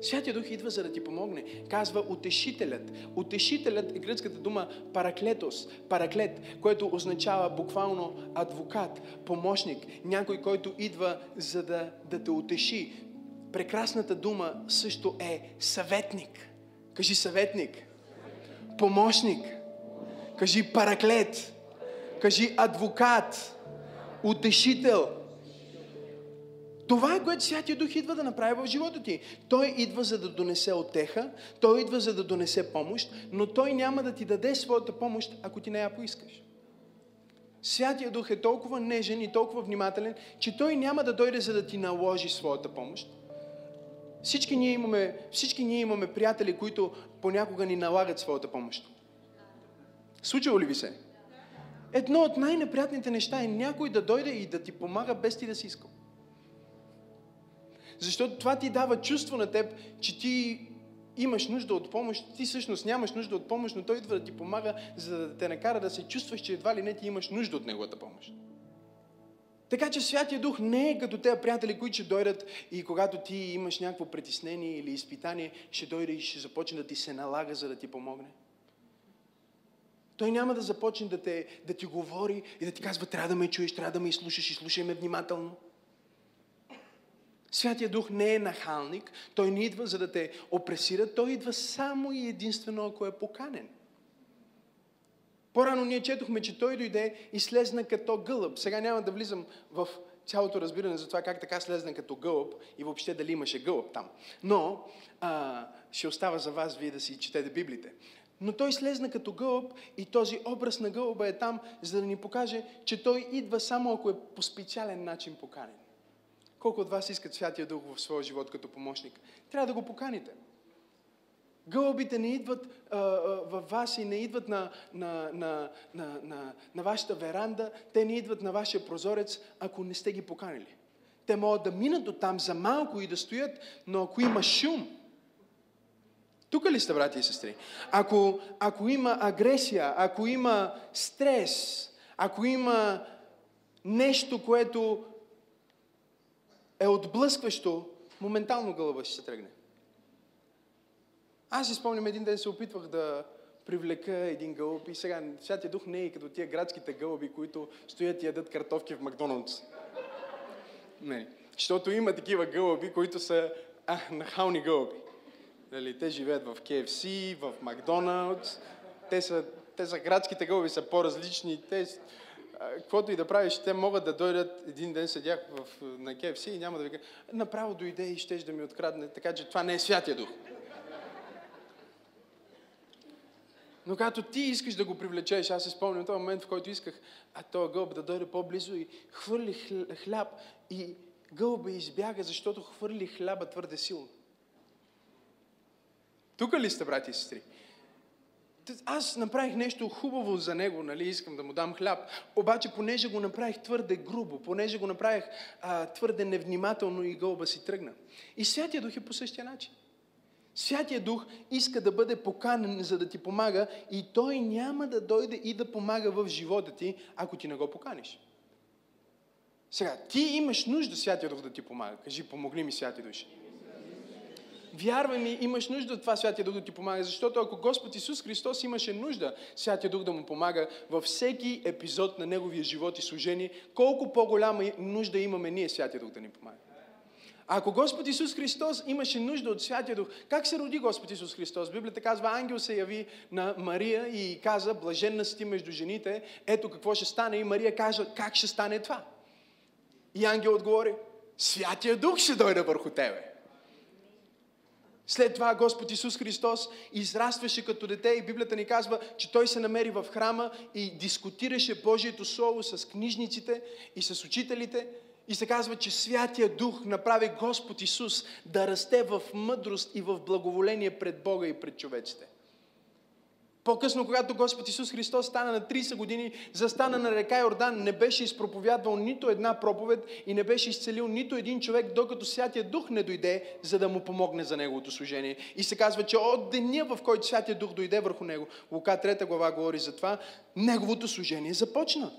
Святия Дух идва за да ти помогне. Казва утешителят. Утешителят е гръцката дума параклетос, параклет, което означава буквално адвокат, помощник, някой, който идва за да, да те утеши, прекрасната дума също е съветник. Кажи съветник. Помощник. Кажи параклет. Кажи адвокат. Утешител. Това е което Святия Дух идва да направи в живота ти. Той идва за да донесе отеха, той идва за да донесе помощ, но той няма да ти даде своята помощ, ако ти не я поискаш. Святия Дух е толкова нежен и толкова внимателен, че той няма да дойде за да ти наложи своята помощ, всички ние, имаме, всички ние имаме приятели, които понякога ни налагат своята помощ. Случва ли ви се? Едно от най-неприятните неща е някой да дойде и да ти помага без ти да си искал. Защото това ти дава чувство на теб, че ти имаш нужда от помощ, ти всъщност нямаш нужда от помощ, но той идва да ти помага, за да те накара да се чувстваш, че едва ли не ти имаш нужда от неговата помощ. Така че Святия Дух не е като тези приятели, които ще дойдат и когато ти имаш някакво притеснение или изпитание, ще дойде и ще започне да ти се налага, за да ти помогне. Той няма да започне да, те, да ти говори и да ти казва, трябва да ме чуеш, трябва да ме изслушаш и слушай ме внимателно. Святия Дух не е нахалник, той не идва за да те опресира, той идва само и единствено, ако е поканен. По-рано ние четохме, че той дойде и слезна като гълъб. Сега няма да влизам в цялото разбиране за това как така слезна като гълъб и въобще дали имаше гълъб там. Но а, ще остава за вас вие да си четете Библите. Но той слезна като гълъб и този образ на гълъба е там, за да ни покаже, че той идва само ако е по специален начин поканен. Колко от вас искат Святия Дух в своя живот като помощник? Трябва да го поканите. Гълъбите не идват а, а, във вас и не идват на, на, на, на, на, на вашата веранда, те не идват на вашия прозорец, ако не сте ги поканили. Те могат да минат до там за малко и да стоят, но ако има шум, тук ли сте, брати и сестри? Ако, ако има агресия, ако има стрес, ако има нещо, което е отблъскващо, моментално гълъба ще се тръгне. Аз си спомням един ден се опитвах да привлека един гълъб и сега Святия Дух не е като тия градските гълъби, които стоят и ядат картофки в Макдоналдс. Не. Защото има такива гълъби, които са а, нахални гълъби. Дали, те живеят в KFC, в Макдоналдс. Те са, те са градските гълъби, са по-различни. Те, каквото и да правиш, те могат да дойдат, един ден седях в, на KFC и няма да ви кажа, направо дойде и щеш да ми открадне, така че това не е Святия Дух. Но когато ти искаш да го привлечеш, аз се спомням този момент, в който исках а този гълб да дойде по-близо и хвърли хляб и гълба избяга, защото хвърли хляба твърде силно. Тук ли сте, брати и сестри? Аз направих нещо хубаво за него, нали, искам да му дам хляб, обаче понеже го направих твърде грубо, понеже го направих а, твърде невнимателно и гълба си тръгна. И Святия Дух е по същия начин. Святия Дух иска да бъде поканен, за да ти помага и Той няма да дойде и да помага в живота ти, ако ти не го поканиш. Сега, ти имаш нужда Святия Дух да ти помага. Кажи, помогни ми Святия Дух. Вярвай ми, имаш нужда от това Святия Дух да ти помага, защото ако Господ Исус Христос имаше нужда Святия Дух да му помага във всеки епизод на Неговия живот и служение, колко по-голяма нужда имаме ние Святия Дух да ни помага. Ако Господ Исус Христос имаше нужда от Святия Дух, как се роди Господ Исус Христос? Библията казва, ангел се яви на Мария и каза, блаженна си между жените, ето какво ще стане. И Мария каза, как ще стане това? И ангел отговори, Святия Дух ще дойде върху тебе. След това Господ Исус Христос израстваше като дете и Библията ни казва, че Той се намери в храма и дискутираше Божието Слово с книжниците и с учителите. И се казва, че Святия Дух направи Господ Исус да расте в мъдрост и в благоволение пред Бога и пред човеците. По-късно, когато Господ Исус Христос стана на 30 години, застана на река Йордан, не беше изпроповядвал нито една проповед и не беше изцелил нито един човек, докато Святия Дух не дойде, за да му помогне за неговото служение. И се казва, че от деня, в който Святия Дух дойде върху него, Лука 3 глава говори за това, неговото служение започна.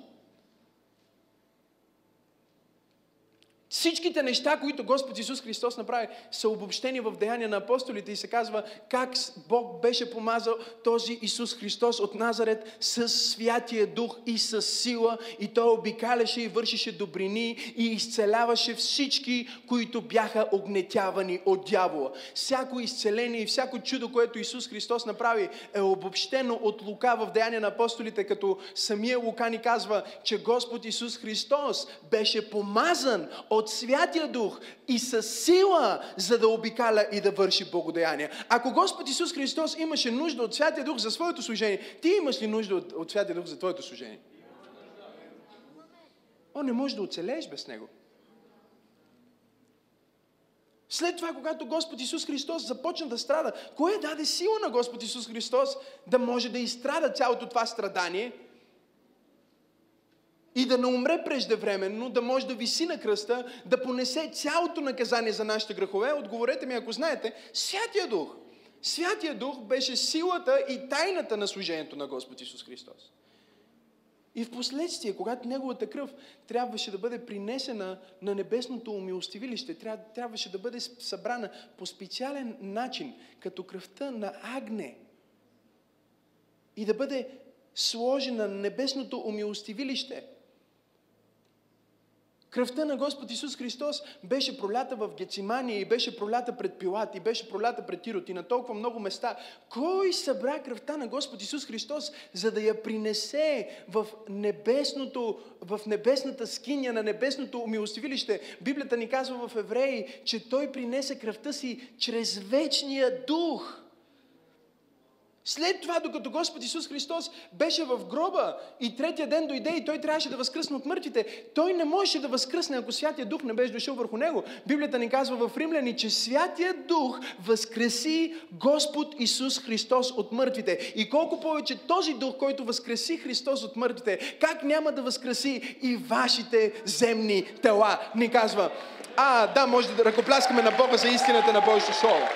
Всичките неща, които Господ Исус Христос направи, са обобщени в Деяния на апостолите и се казва как Бог беше помазал този Исус Христос от Назарет с Святия Дух и с сила и той обикаляше и вършише добрини и изцеляваше всички, които бяха огнетявани от дявола. Всяко изцеление и всяко чудо, което Исус Христос направи, е обобщено от Лука в Деяния на апостолите, като самия Лука ни казва, че Господ Исус Христос беше помазан от от Святия Дух и с сила, за да обикаля и да върши благодеяния. Ако Господ Исус Христос имаше нужда от Святия Дух за своето служение, ти имаш ли нужда от, от Святия Дух за твоето служение? О, не може да оцелееш без Него. След това, когато Господ Исус Христос започна да страда, кое даде сила на Господ Исус Христос да може да изстрада цялото това страдание – и да не умре преждевременно, да може да виси на кръста, да понесе цялото наказание за нашите грехове, отговорете ми, ако знаете, Святия Дух. Святия Дух беше силата и тайната на служението на Господ Исус Христос. И в последствие, когато неговата кръв трябваше да бъде принесена на небесното умилостивилище, трябваше да бъде събрана по специален начин, като кръвта на агне, и да бъде сложена на небесното умилостивилище – Кръвта на Господ Исус Христос беше пролята в Гецимания и беше пролята пред Пилат и беше пролята пред Тирот и на толкова много места. Кой събра кръвта на Господ Исус Христос, за да я принесе в, небесното, в небесната скиня, на небесното умилостивилище? Библията ни казва в Евреи, че Той принесе кръвта си чрез вечния дух – след това, докато Господ Исус Христос беше в гроба и третия ден дойде и той трябваше да възкръсне от мъртвите, той не можеше да възкръсне, ако Святия Дух не беше дошъл върху него. Библията ни казва в Римляни, че Святия Дух възкреси Господ Исус Христос от мъртвите. И колко повече този Дух, който възкреси Христос от мъртвите, как няма да възкреси и вашите земни тела, ни казва. А, да, може да ръкопляскаме на Бога за истината на Божието Слово.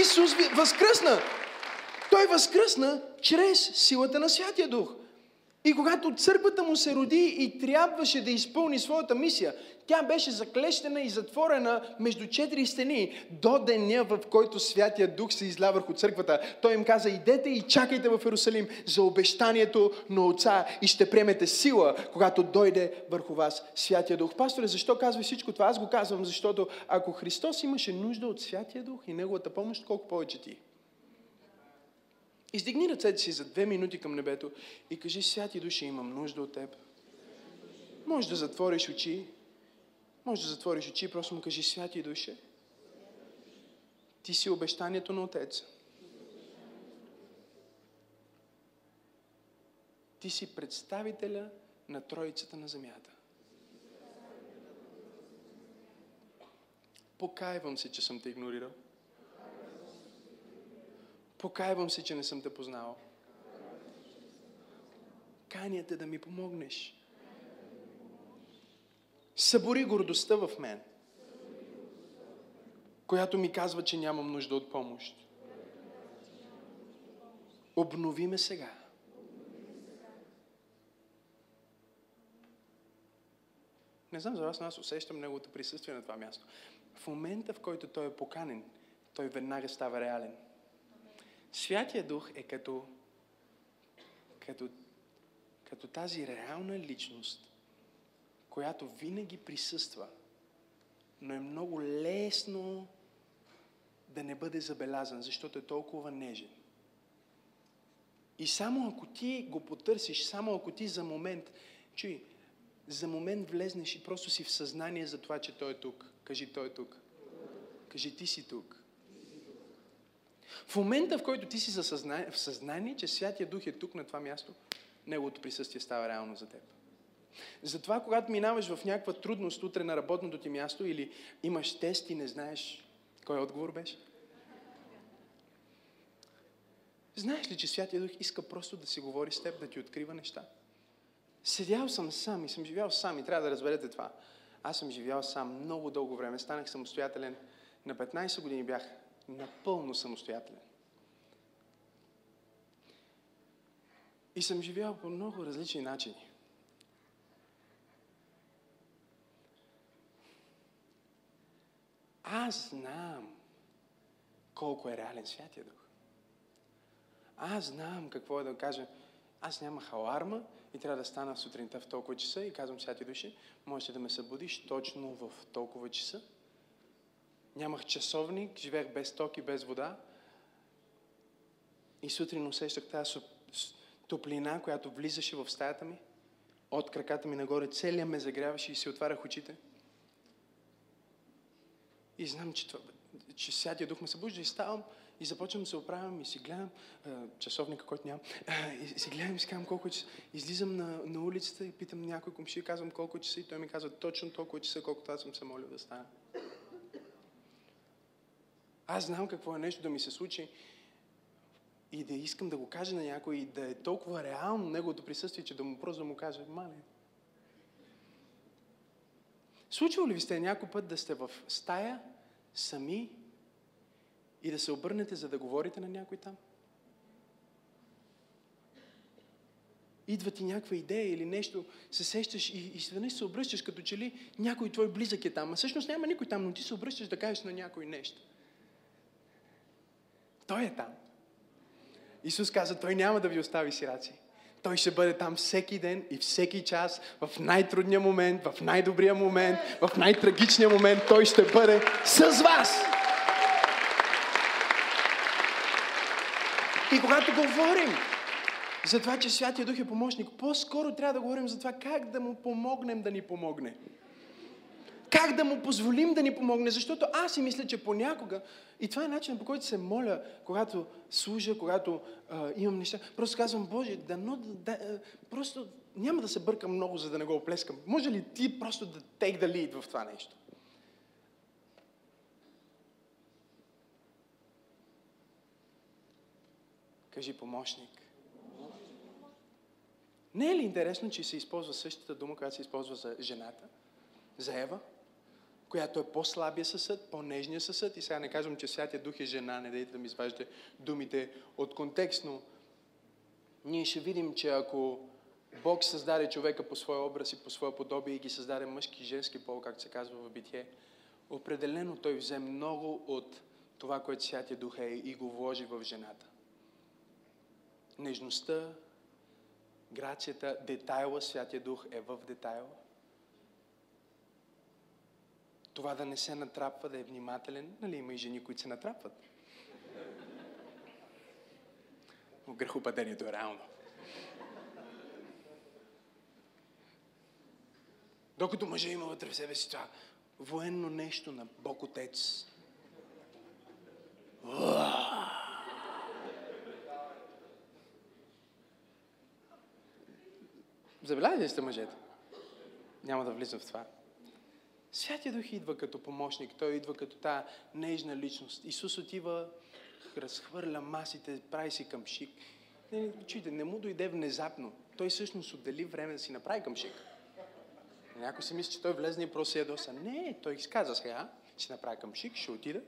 Исус възкръсна. Той възкръсна чрез силата на Святия Дух. И когато църквата му се роди и трябваше да изпълни своята мисия, тя беше заклещена и затворена между четири стени до деня, в който Святия Дух се изля върху църквата. Той им каза, идете и чакайте в Иерусалим за обещанието на Отца и ще приемете сила, когато дойде върху вас Святия Дух. Пасторе, защо казва всичко това? Аз го казвам, защото ако Христос имаше нужда от Святия Дух и Неговата помощ, колко повече ти? Издигни ръцете си за две минути към небето и кажи, Святи Душе, имам нужда от Теб. Може да затвориш очи. Може да затвориш очи просто му кажи, Святи Душе, Ти си обещанието на Отец. Ти си представителя на Троицата на земята. Покайвам се, че съм те игнорирал. Покайвам се, че не съм те познал. Каня те да ми помогнеш. Събори гордостта в мен, която ми казва, че нямам нужда от помощ. Обнови ме сега. Не знам за вас, но аз усещам неговото присъствие на това място. В момента, в който той е поканен, той веднага става реален. Святия Дух е като, като, като тази реална личност, която винаги присъства, но е много лесно да не бъде забелязан, защото е толкова нежен. И само ако ти го потърсиш, само ако ти за момент, чуй, за момент влезнеш и просто си в съзнание за това, че Той е тук. Кажи, Той е тук. Кажи, ти си тук. В момента, в който ти си в съзнание, че Святия Дух е тук на това място, Неговото присъствие става реално за теб. Затова, когато минаваш в някаква трудност утре на работното ти място или имаш тест и не знаеш кой отговор беше, знаеш ли, че Святия Дух иска просто да си говори с теб, да ти открива неща? Седял съм сам и съм живял сам и трябва да разберете това. Аз съм живял сам много дълго време. Станах самостоятелен. На 15 години бях напълно самостоятелен. И съм живял по много различни начини. Аз знам колко е реален Святия Дух. Аз знам какво е да кажа. Аз нямах аларма и трябва да стана сутринта в толкова часа и казвам, Святия Души, можеш да ме събудиш точно в толкова часа Нямах часовник, живеех без ток и без вода. И сутрин усещах тази топлина, която влизаше в стаята ми. От краката ми нагоре целият ме загряваше и си отварях очите. И знам, че, това, че Святия Дух ме събужда и ставам и започвам да се оправям и си гледам а, часовника, който нямам. А, и си гледам и си казвам колко е часа. Излизам на, на улицата и питам някой комши и казвам колко е часа и той ми казва точно толкова часа, колкото аз съм се молил да стана. Аз знам какво е нещо да ми се случи и да искам да го кажа на някой и да е толкова реално неговото присъствие, че да му просто да му кажа, мале. Случва ли ви сте някой път да сте в стая, сами и да се обърнете, за да говорите на някой там? идва ти някаква идея или нещо, се сещаш и, и сведнъж се обръщаш, като че ли някой твой близък е там. А всъщност няма никой там, но ти се обръщаш да кажеш на някой нещо. Той е там. Исус каза, Той няма да ви остави сираци. Той ще бъде там всеки ден и всеки час, в най-трудния момент, в най-добрия момент, в най-трагичния момент. Той ще бъде с вас. И когато говорим за това, че Святия Дух е помощник, по-скоро трябва да говорим за това как да му помогнем да ни помогне. Как да му позволим да ни помогне, защото аз си мисля, че понякога, и това е начинът по който се моля, когато служа, когато а, имам неща, просто казвам, Боже, да, да, просто няма да се бъркам много, за да не го оплескам. Може ли ти просто да take the lead в това нещо? Кажи помощник. Не е ли интересно, че се използва същата дума, която се използва за жената, за Ева, която е по-слабия съсъд, по-нежния съсъд. И сега не казвам, че Святия Дух е жена, не дайте да ми изваждате думите от контекст, но ние ще видим, че ако Бог създаде човека по своя образ и по своя подобие и ги създаде мъжки и женски пол, както се казва в битие, определено той взе много от това, което Святия Дух е и го вложи в жената нежността, грацията, детайла, Святия Дух е в детайла. Това да не се натрапва, да е внимателен. Нали има и жени, които се натрапват. Но грехопадението е реално. Докато мъжа има вътре в себе си това военно нещо на Бог Отец. Забелязали ли сте мъжете? Няма да влизам в това. Святия Дух идва като помощник, Той идва като тази нежна личност. Исус отива, разхвърля масите, прави си към шик. Не, чуйте, не му дойде внезапно. Той всъщност отдели време да си направи към шик. Някой си мисли, че той влезне и просто ядоса. Не, той изказа сега, ще направи към шик, ще отида.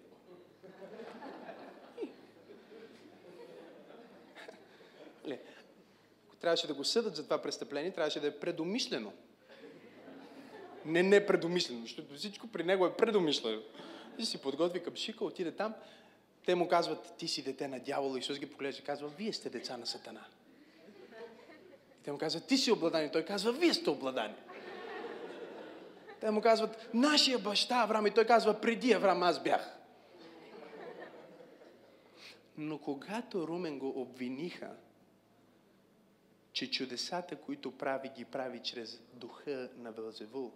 трябваше да го съдат за това престъпление, трябваше да е предомислено. Не непредомислено, защото всичко при него е предомислено. И си подготви към шика, отиде там. Те му казват, ти си дете на дявола. Исус ги поглежда и казва, вие сте деца на Сатана. И те му казват, ти си обладани. Той казва, вие сте обладани. Те му казват, нашия баща Авраам. И той казва, преди Авраам аз бях. Но когато Румен го обвиниха, че чудесата, които прави, ги прави чрез духа на Велзевул.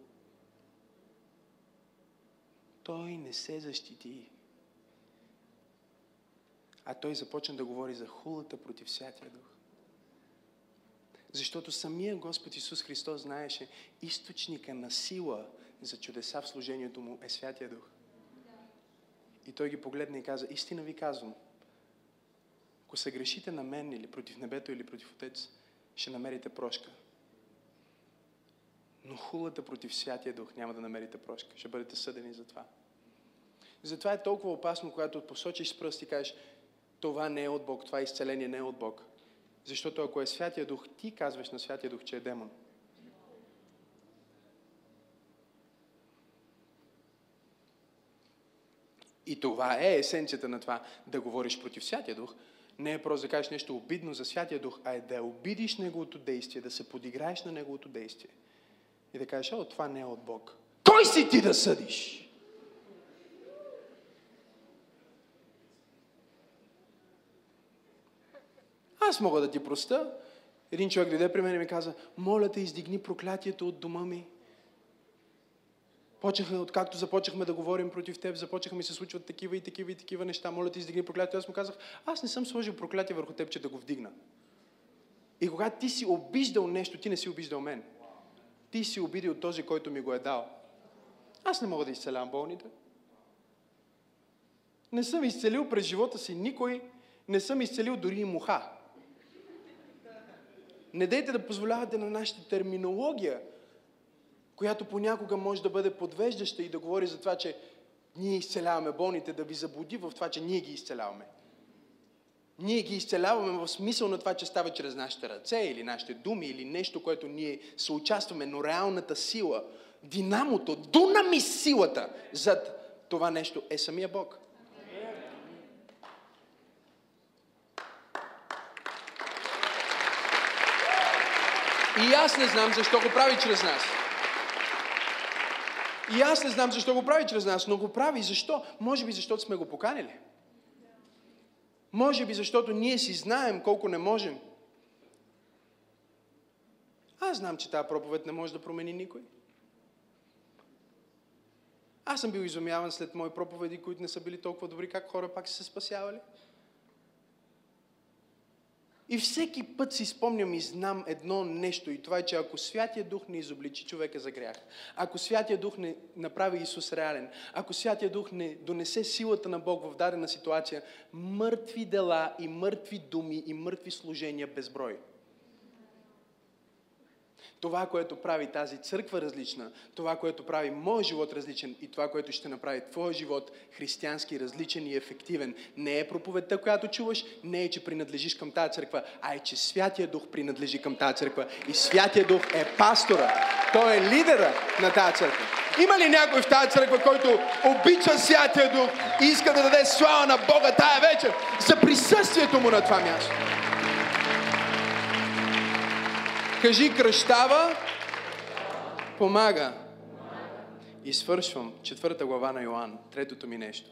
Той не се защити. А той започна да говори за хулата против Святия Дух. Защото самия Господ Исус Христос знаеше, източника на сила за чудеса в служението му е Святия Дух. И той ги погледна и каза, истина ви казвам, ако се грешите на мен или против небето или против Отец, ще намерите прошка. Но хулата против Святия Дух няма да намерите прошка. Ще бъдете съдени за това. Затова е толкова опасно, когато посочиш с пръст и кажеш, това не е от Бог, това изцеление не е от Бог. Защото ако е Святия Дух, ти казваш на Святия Дух, че е демон. И това е есенцията на това да говориш против Святия Дух, не е просто да кажеш нещо обидно за Святия Дух, а е да обидиш Неговото действие, да се подиграеш на Неговото действие. И да кажеш, о, това не е от Бог. Кой си ти да съдиш? Аз мога да ти проста. Един човек дойде при мен и ми каза, моля те, издигни проклятието от дома ми. Почнаха, откакто започнахме да говорим против теб, започнаха ми се случват такива и такива и такива неща. Моля ти, издигни проклятие. Аз му казах, аз не съм сложил проклятие върху теб, че да го вдигна. И когато ти си обиждал нещо, ти не си обиждал мен. Ти си обидил този, който ми го е дал. Аз не мога да изцелявам болните. Не съм изцелил през живота си никой, не съм изцелил дори и муха. Не дейте да позволявате на нашата терминология която понякога може да бъде подвеждаща и да говори за това, че ние изцеляваме болните, да ви заблуди в това, че ние ги изцеляваме. Ние ги изцеляваме в смисъл на това, че става чрез нашите ръце или нашите думи или нещо, което ние съучастваме, но реалната сила, динамото, дунами силата зад това нещо е самия Бог. И аз не знам защо го прави чрез нас. И аз не знам защо го прави чрез нас, но го прави. Защо? Може би защото сме го поканили. Може би защото ние си знаем колко не можем. Аз знам, че тази проповед не може да промени никой. Аз съм бил изумяван след мои проповеди, които не са били толкова добри, как хора пак са се спасявали. И всеки път си спомням и знам едно нещо и това е, че ако Святия Дух не изобличи човека за грях, ако Святия Дух не направи Исус реален, ако Святия Дух не донесе силата на Бог в дадена ситуация, мъртви дела и мъртви думи и мъртви служения безброй. Това, което прави тази църква различна, това, което прави моят живот различен и това, което ще направи твоя живот християнски различен и ефективен, не е проповедта, която чуваш, не е, че принадлежиш към тази църква, а е, че Святия Дух принадлежи към тази църква. И Святия Дух е пастора. Той е лидера на тази църква. Има ли някой в тази църква, който обича Святия Дух и иска да даде слава на Бога тая вечер за присъствието му на това място? Кажи кръщава, помага. И свършвам четвърта глава на Йоанн, третото ми нещо.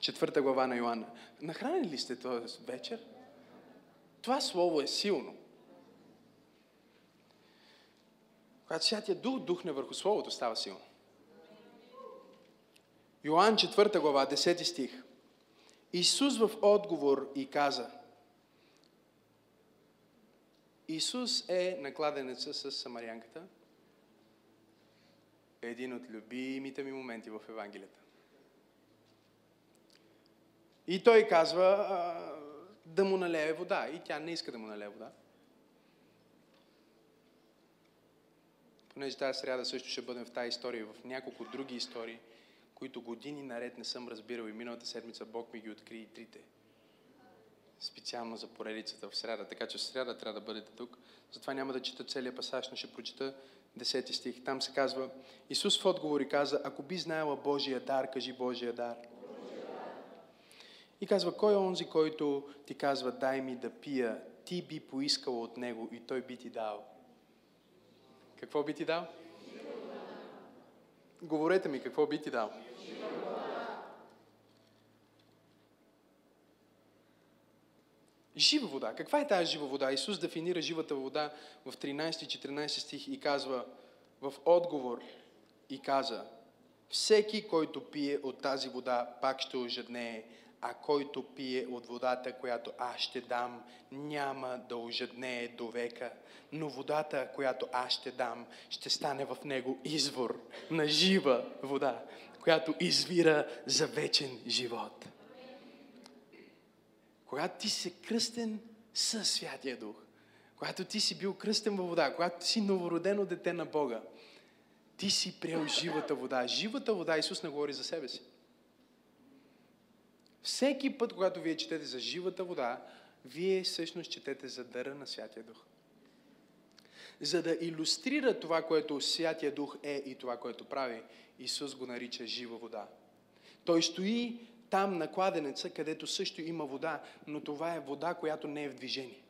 Четвърта глава на Йоанна. Нахранени ли сте този вечер? Това слово е силно. Когато Святия Дух духне върху Словото, става силно. Йоанн 4 глава, 10 стих. Исус в отговор и каза, Исус е на кладенеца с самарянката. Един от любимите ми моменти в Евангелията. И той казва а, да му налее вода. И тя не иска да му налее вода. Понеже тази сряда също ще бъдем в тази история и в няколко други истории, които години наред не съм разбирал и миналата седмица Бог ми ги откри и трите специално за поредицата в среда. Така че в среда трябва да бъдете тук. Затова няма да чета целият пасаж, но ще прочета 10 стих. Там се казва, Исус в отговори каза, ако би знаела Божия дар, кажи Божия дар. И казва, кой е онзи, който ти казва, дай ми да пия, ти би поискал от него и той би ти дал. Какво би ти дал? Говорете ми, какво би ти дал? Жива вода. Каква е тази жива вода? Исус дефинира живата вода в 13-14 стих и казва в отговор и каза всеки, който пие от тази вода, пак ще ожеднее, а който пие от водата, която аз ще дам, няма да ожеднее до века. Но водата, която аз ще дам, ще стане в него извор на жива вода, която извира за вечен живот. Когато ти си кръстен със Святия Дух, когато ти си бил кръстен във вода, когато си новородено дете на Бога, ти си приел живата вода. Живата вода, Исус не говори за себе си. Всеки път, когато вие четете за живата вода, вие всъщност четете за дъра на Святия Дух. За да иллюстрира това, което Святия Дух е и това, което прави, Исус го нарича жива вода. Той стои там на кладенеца, където също има вода, но това е вода, която не е в движение.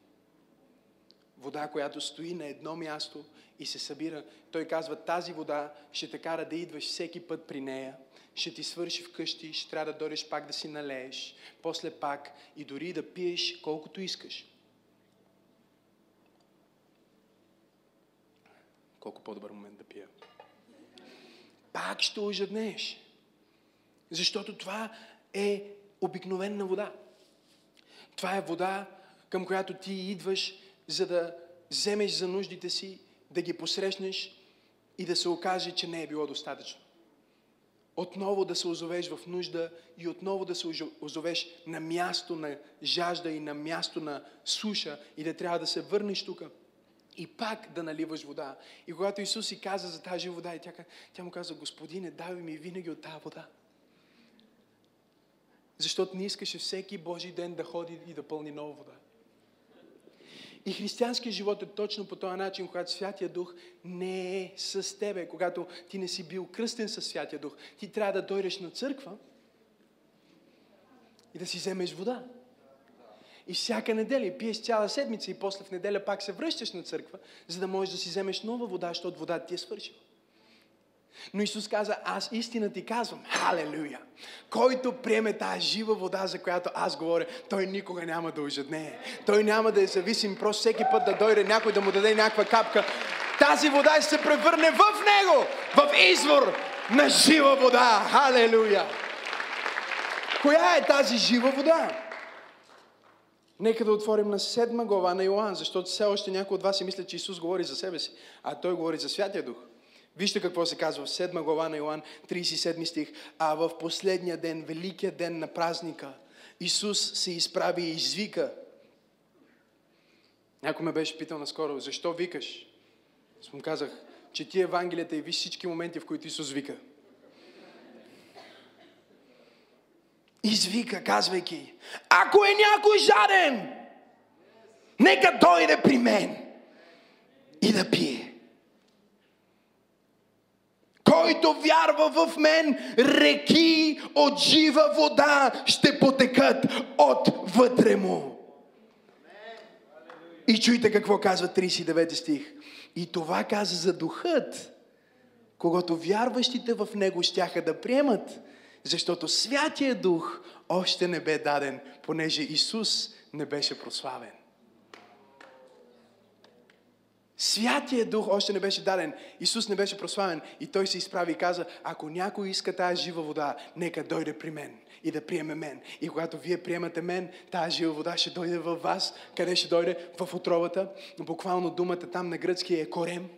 Вода, която стои на едно място и се събира. Той казва, тази вода ще те кара да идваш всеки път при нея, ще ти свърши вкъщи, ще трябва да дойдеш пак да си налееш, после пак и дори да пиеш колкото искаш. Колко по-добър момент да пия. Пак ще ожеднееш. Защото това е обикновена вода. Това е вода, към която ти идваш, за да вземеш за нуждите си, да ги посрещнеш и да се окаже, че не е било достатъчно. Отново да се озовеш в нужда и отново да се озовеш на място на жажда и на място на суша и да трябва да се върнеш тук и пак да наливаш вода. И когато Исус си каза за тази вода, и тя, тя му каза, Господине, дай ми винаги от тази вода. Защото не искаше всеки Божий ден да ходи и да пълни нова вода. И християнският живот е точно по този начин, когато Святия Дух не е с тебе, когато ти не си бил кръстен с Святия Дух. Ти трябва да дойдеш на църква и да си вземеш вода. И всяка неделя пиеш цяла седмица и после в неделя пак се връщаш на църква, за да можеш да си вземеш нова вода, защото водата ти е свършила. Но Исус каза, аз истина ти казвам, халелуя. Който приеме тази жива вода, за която аз говоря, той никога няма да ожеднее. Той няма да е зависим, просто всеки път да дойде някой да му даде някаква капка. Тази вода ще се превърне в него, в извор на жива вода. Халелуя! Коя е тази жива вода? Нека да отворим на седма глава на Йоан, защото все още някои от вас си мислят, че Исус говори за себе си, а Той говори за Святия Дух. Вижте какво се казва в 7 глава на Йоан, 37 стих. А в последния ден, великия ден на празника, Исус се изправи и извика. Някой ме беше питал наскоро, защо викаш? Аз му казах, че ти Евангелията и виж всички моменти, в които Исус вика. Извика, казвайки, ако е някой жаден, нека дойде при мен и да пие който вярва в мен, реки от жива вода ще потекат от вътре му. И чуйте какво казва 39 стих. И това каза за духът, когато вярващите в него щяха да приемат, защото Святия Дух още не бе даден, понеже Исус не беше прославен. Святия Дух още не беше даден. Исус не беше прославен. И той се изправи и каза, ако някой иска тази жива вода, нека дойде при мен и да приеме мен. И когато вие приемате мен, тази жива вода ще дойде във вас. Къде ще дойде? В отровата. Буквално думата там на гръцки е корем.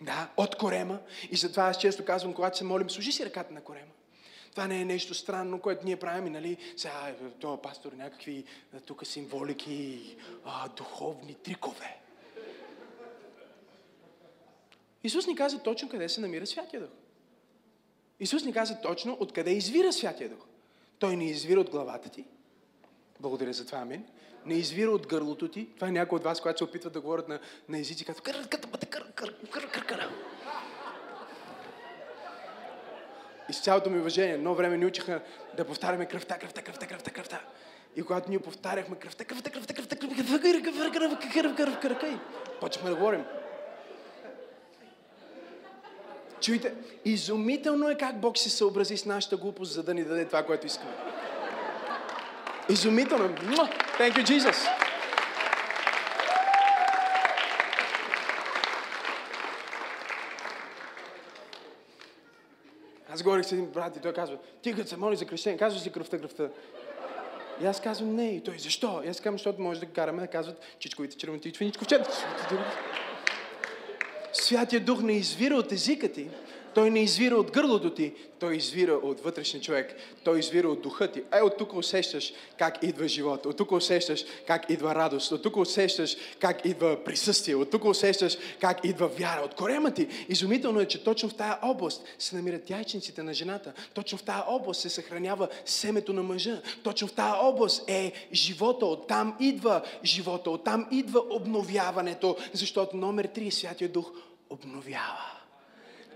Да, от корема. И затова аз често казвам, когато се молим, служи си ръката на корема. Това не е нещо странно, което ние правим, нали? Сега, е, това пастор, някакви е, тук символики, а, духовни трикове. Исус ни каза точно къде се намира Святия Дух. Исус ни каза точно откъде извира Святия Дух. Той не извира от главата ти. Благодаря за това, амин. Не извира от гърлото ти. Това е някой от вас, когато се опитват да говорят на, на езици, като кър, кър, кър, кър, кър, кър, кър, кър. И с цялото ми уважение, едно време ни учиха да повтаряме кръвта, кръвта, кръвта, кръвта, кръвта. И когато ние повтаряхме кръвта, кръвта, кръвта, кръвта, кръвта, кръвта, кръвта, кръвта, кръвта, кръвта, кръвта, и почваме да говорим. Чуйте, изумително е как Бог се съобрази с нашата глупост, за да ни даде това, което искаме. Изумително. Thank you, Jesus. Аз говорих с един брат и той казва, ти като се моли за кръщение, казваш ли кръвта, кръвта? И аз казвам не. И той, защо? И аз казвам, защото може да караме да казват чичковите червените и чвиничковчета. Святия Дух не извира от езика ти, той не извира от гърлото ти, той извира от вътрешния човек. Той извира от духа ти. Е, от тук усещаш как идва живот. От тук усещаш как идва радост. От тук усещаш как идва присъствие. От тук усещаш как идва вяра. От корема ти. Изумително е, че точно в тая област се намират яйчниците на жената. Точно в тая област се съхранява семето на мъжа. Точно в тая област е живота. Оттам идва живота. Оттам идва обновяването. Защото номер 3, Святия Дух, обновява.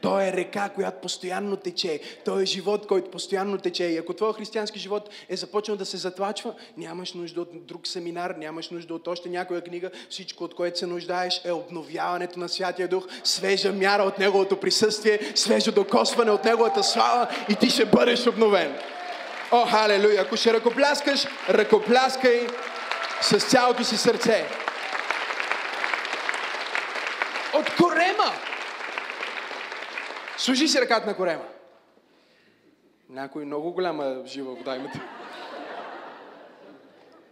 Той е река, която постоянно тече. Той е живот, който постоянно тече. И ако твой християнски живот е започнал да се затлачва, нямаш нужда от друг семинар, нямаш нужда от още някоя книга. Всичко, от което се нуждаеш, е обновяването на Святия Дух, свежа мяра от Неговото присъствие, свежо докосване от Неговата слава и ти ще бъдеш обновен. О, халелуя! Ако ще ръкопляскаш, ръкопляскай с цялото си сърце. От корема Служи си ръката на корема. Някой много голяма жива вода имате.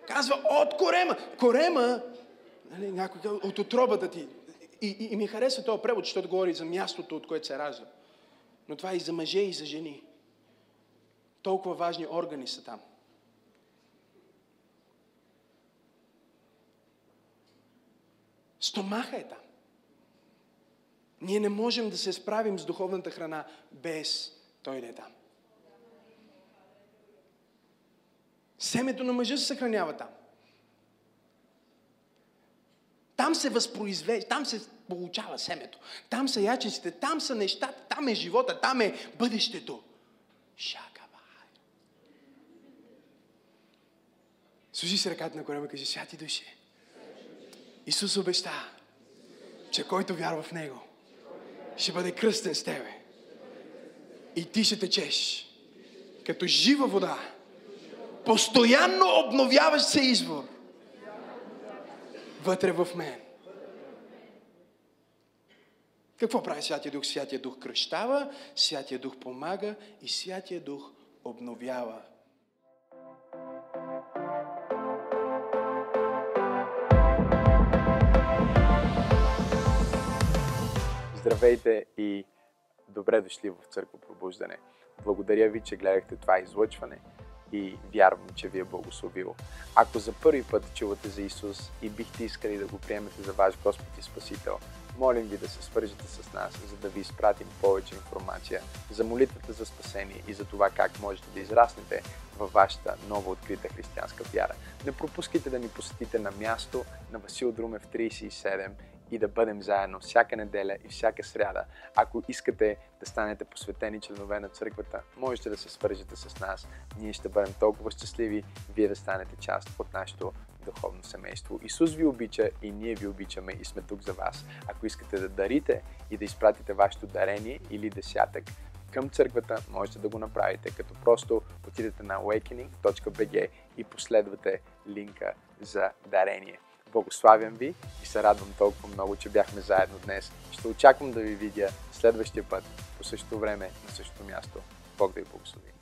Казва от корема. Корема, нали, някой от отробата ти. И, и, и ми харесва този превод, защото говори за мястото, от което се ражда. Но това е и за мъже, и за жени. Толкова важни органи са там. Стомаха е там. Ние не можем да се справим с духовната храна без Той да е там. Семето на мъжа се съхранява там. Там се възпроизвежда, там се получава семето. Там са ячиците, там са нещата, там е живота, там е бъдещето. Шакава. Служи се ръката на корема и кажи, святи души. Исус обеща, че който вярва в Него, ще бъде кръстен с Тебе. И ти ще течеш като жива вода. Постоянно обновяваш се извор. Вътре в мен. Какво прави Святия Дух? Святия Дух кръщава, Святия Дух помага и Святия Дух обновява. Здравейте и добре дошли в Църква Пробуждане. Благодаря ви, че гледахте това излъчване и вярвам, че ви е благословил. Ако за първи път чувате за Исус и бихте искали да го приемете за ваш Господ и Спасител, молим ви да се свържете с нас, за да ви изпратим повече информация за молитвата за спасение и за това как можете да израснете във вашата нова открита християнска вяра. Не пропускайте да ни посетите на място на Васил Друмев 37 и да бъдем заедно всяка неделя и всяка сряда. Ако искате да станете посветени членове на църквата, можете да се свържете с нас. Ние ще бъдем толкова щастливи, вие да станете част от нашето духовно семейство. Исус ви обича и ние ви обичаме и сме тук за вас. Ако искате да дарите и да изпратите вашето дарение или десятък към църквата, можете да го направите, като просто отидете на awakening.bg и последвате линка за дарение. Благославям ви и се радвам толкова много, че бяхме заедно днес. Ще очаквам да ви видя следващия път по същото време на същото място. Бог да ви благослови.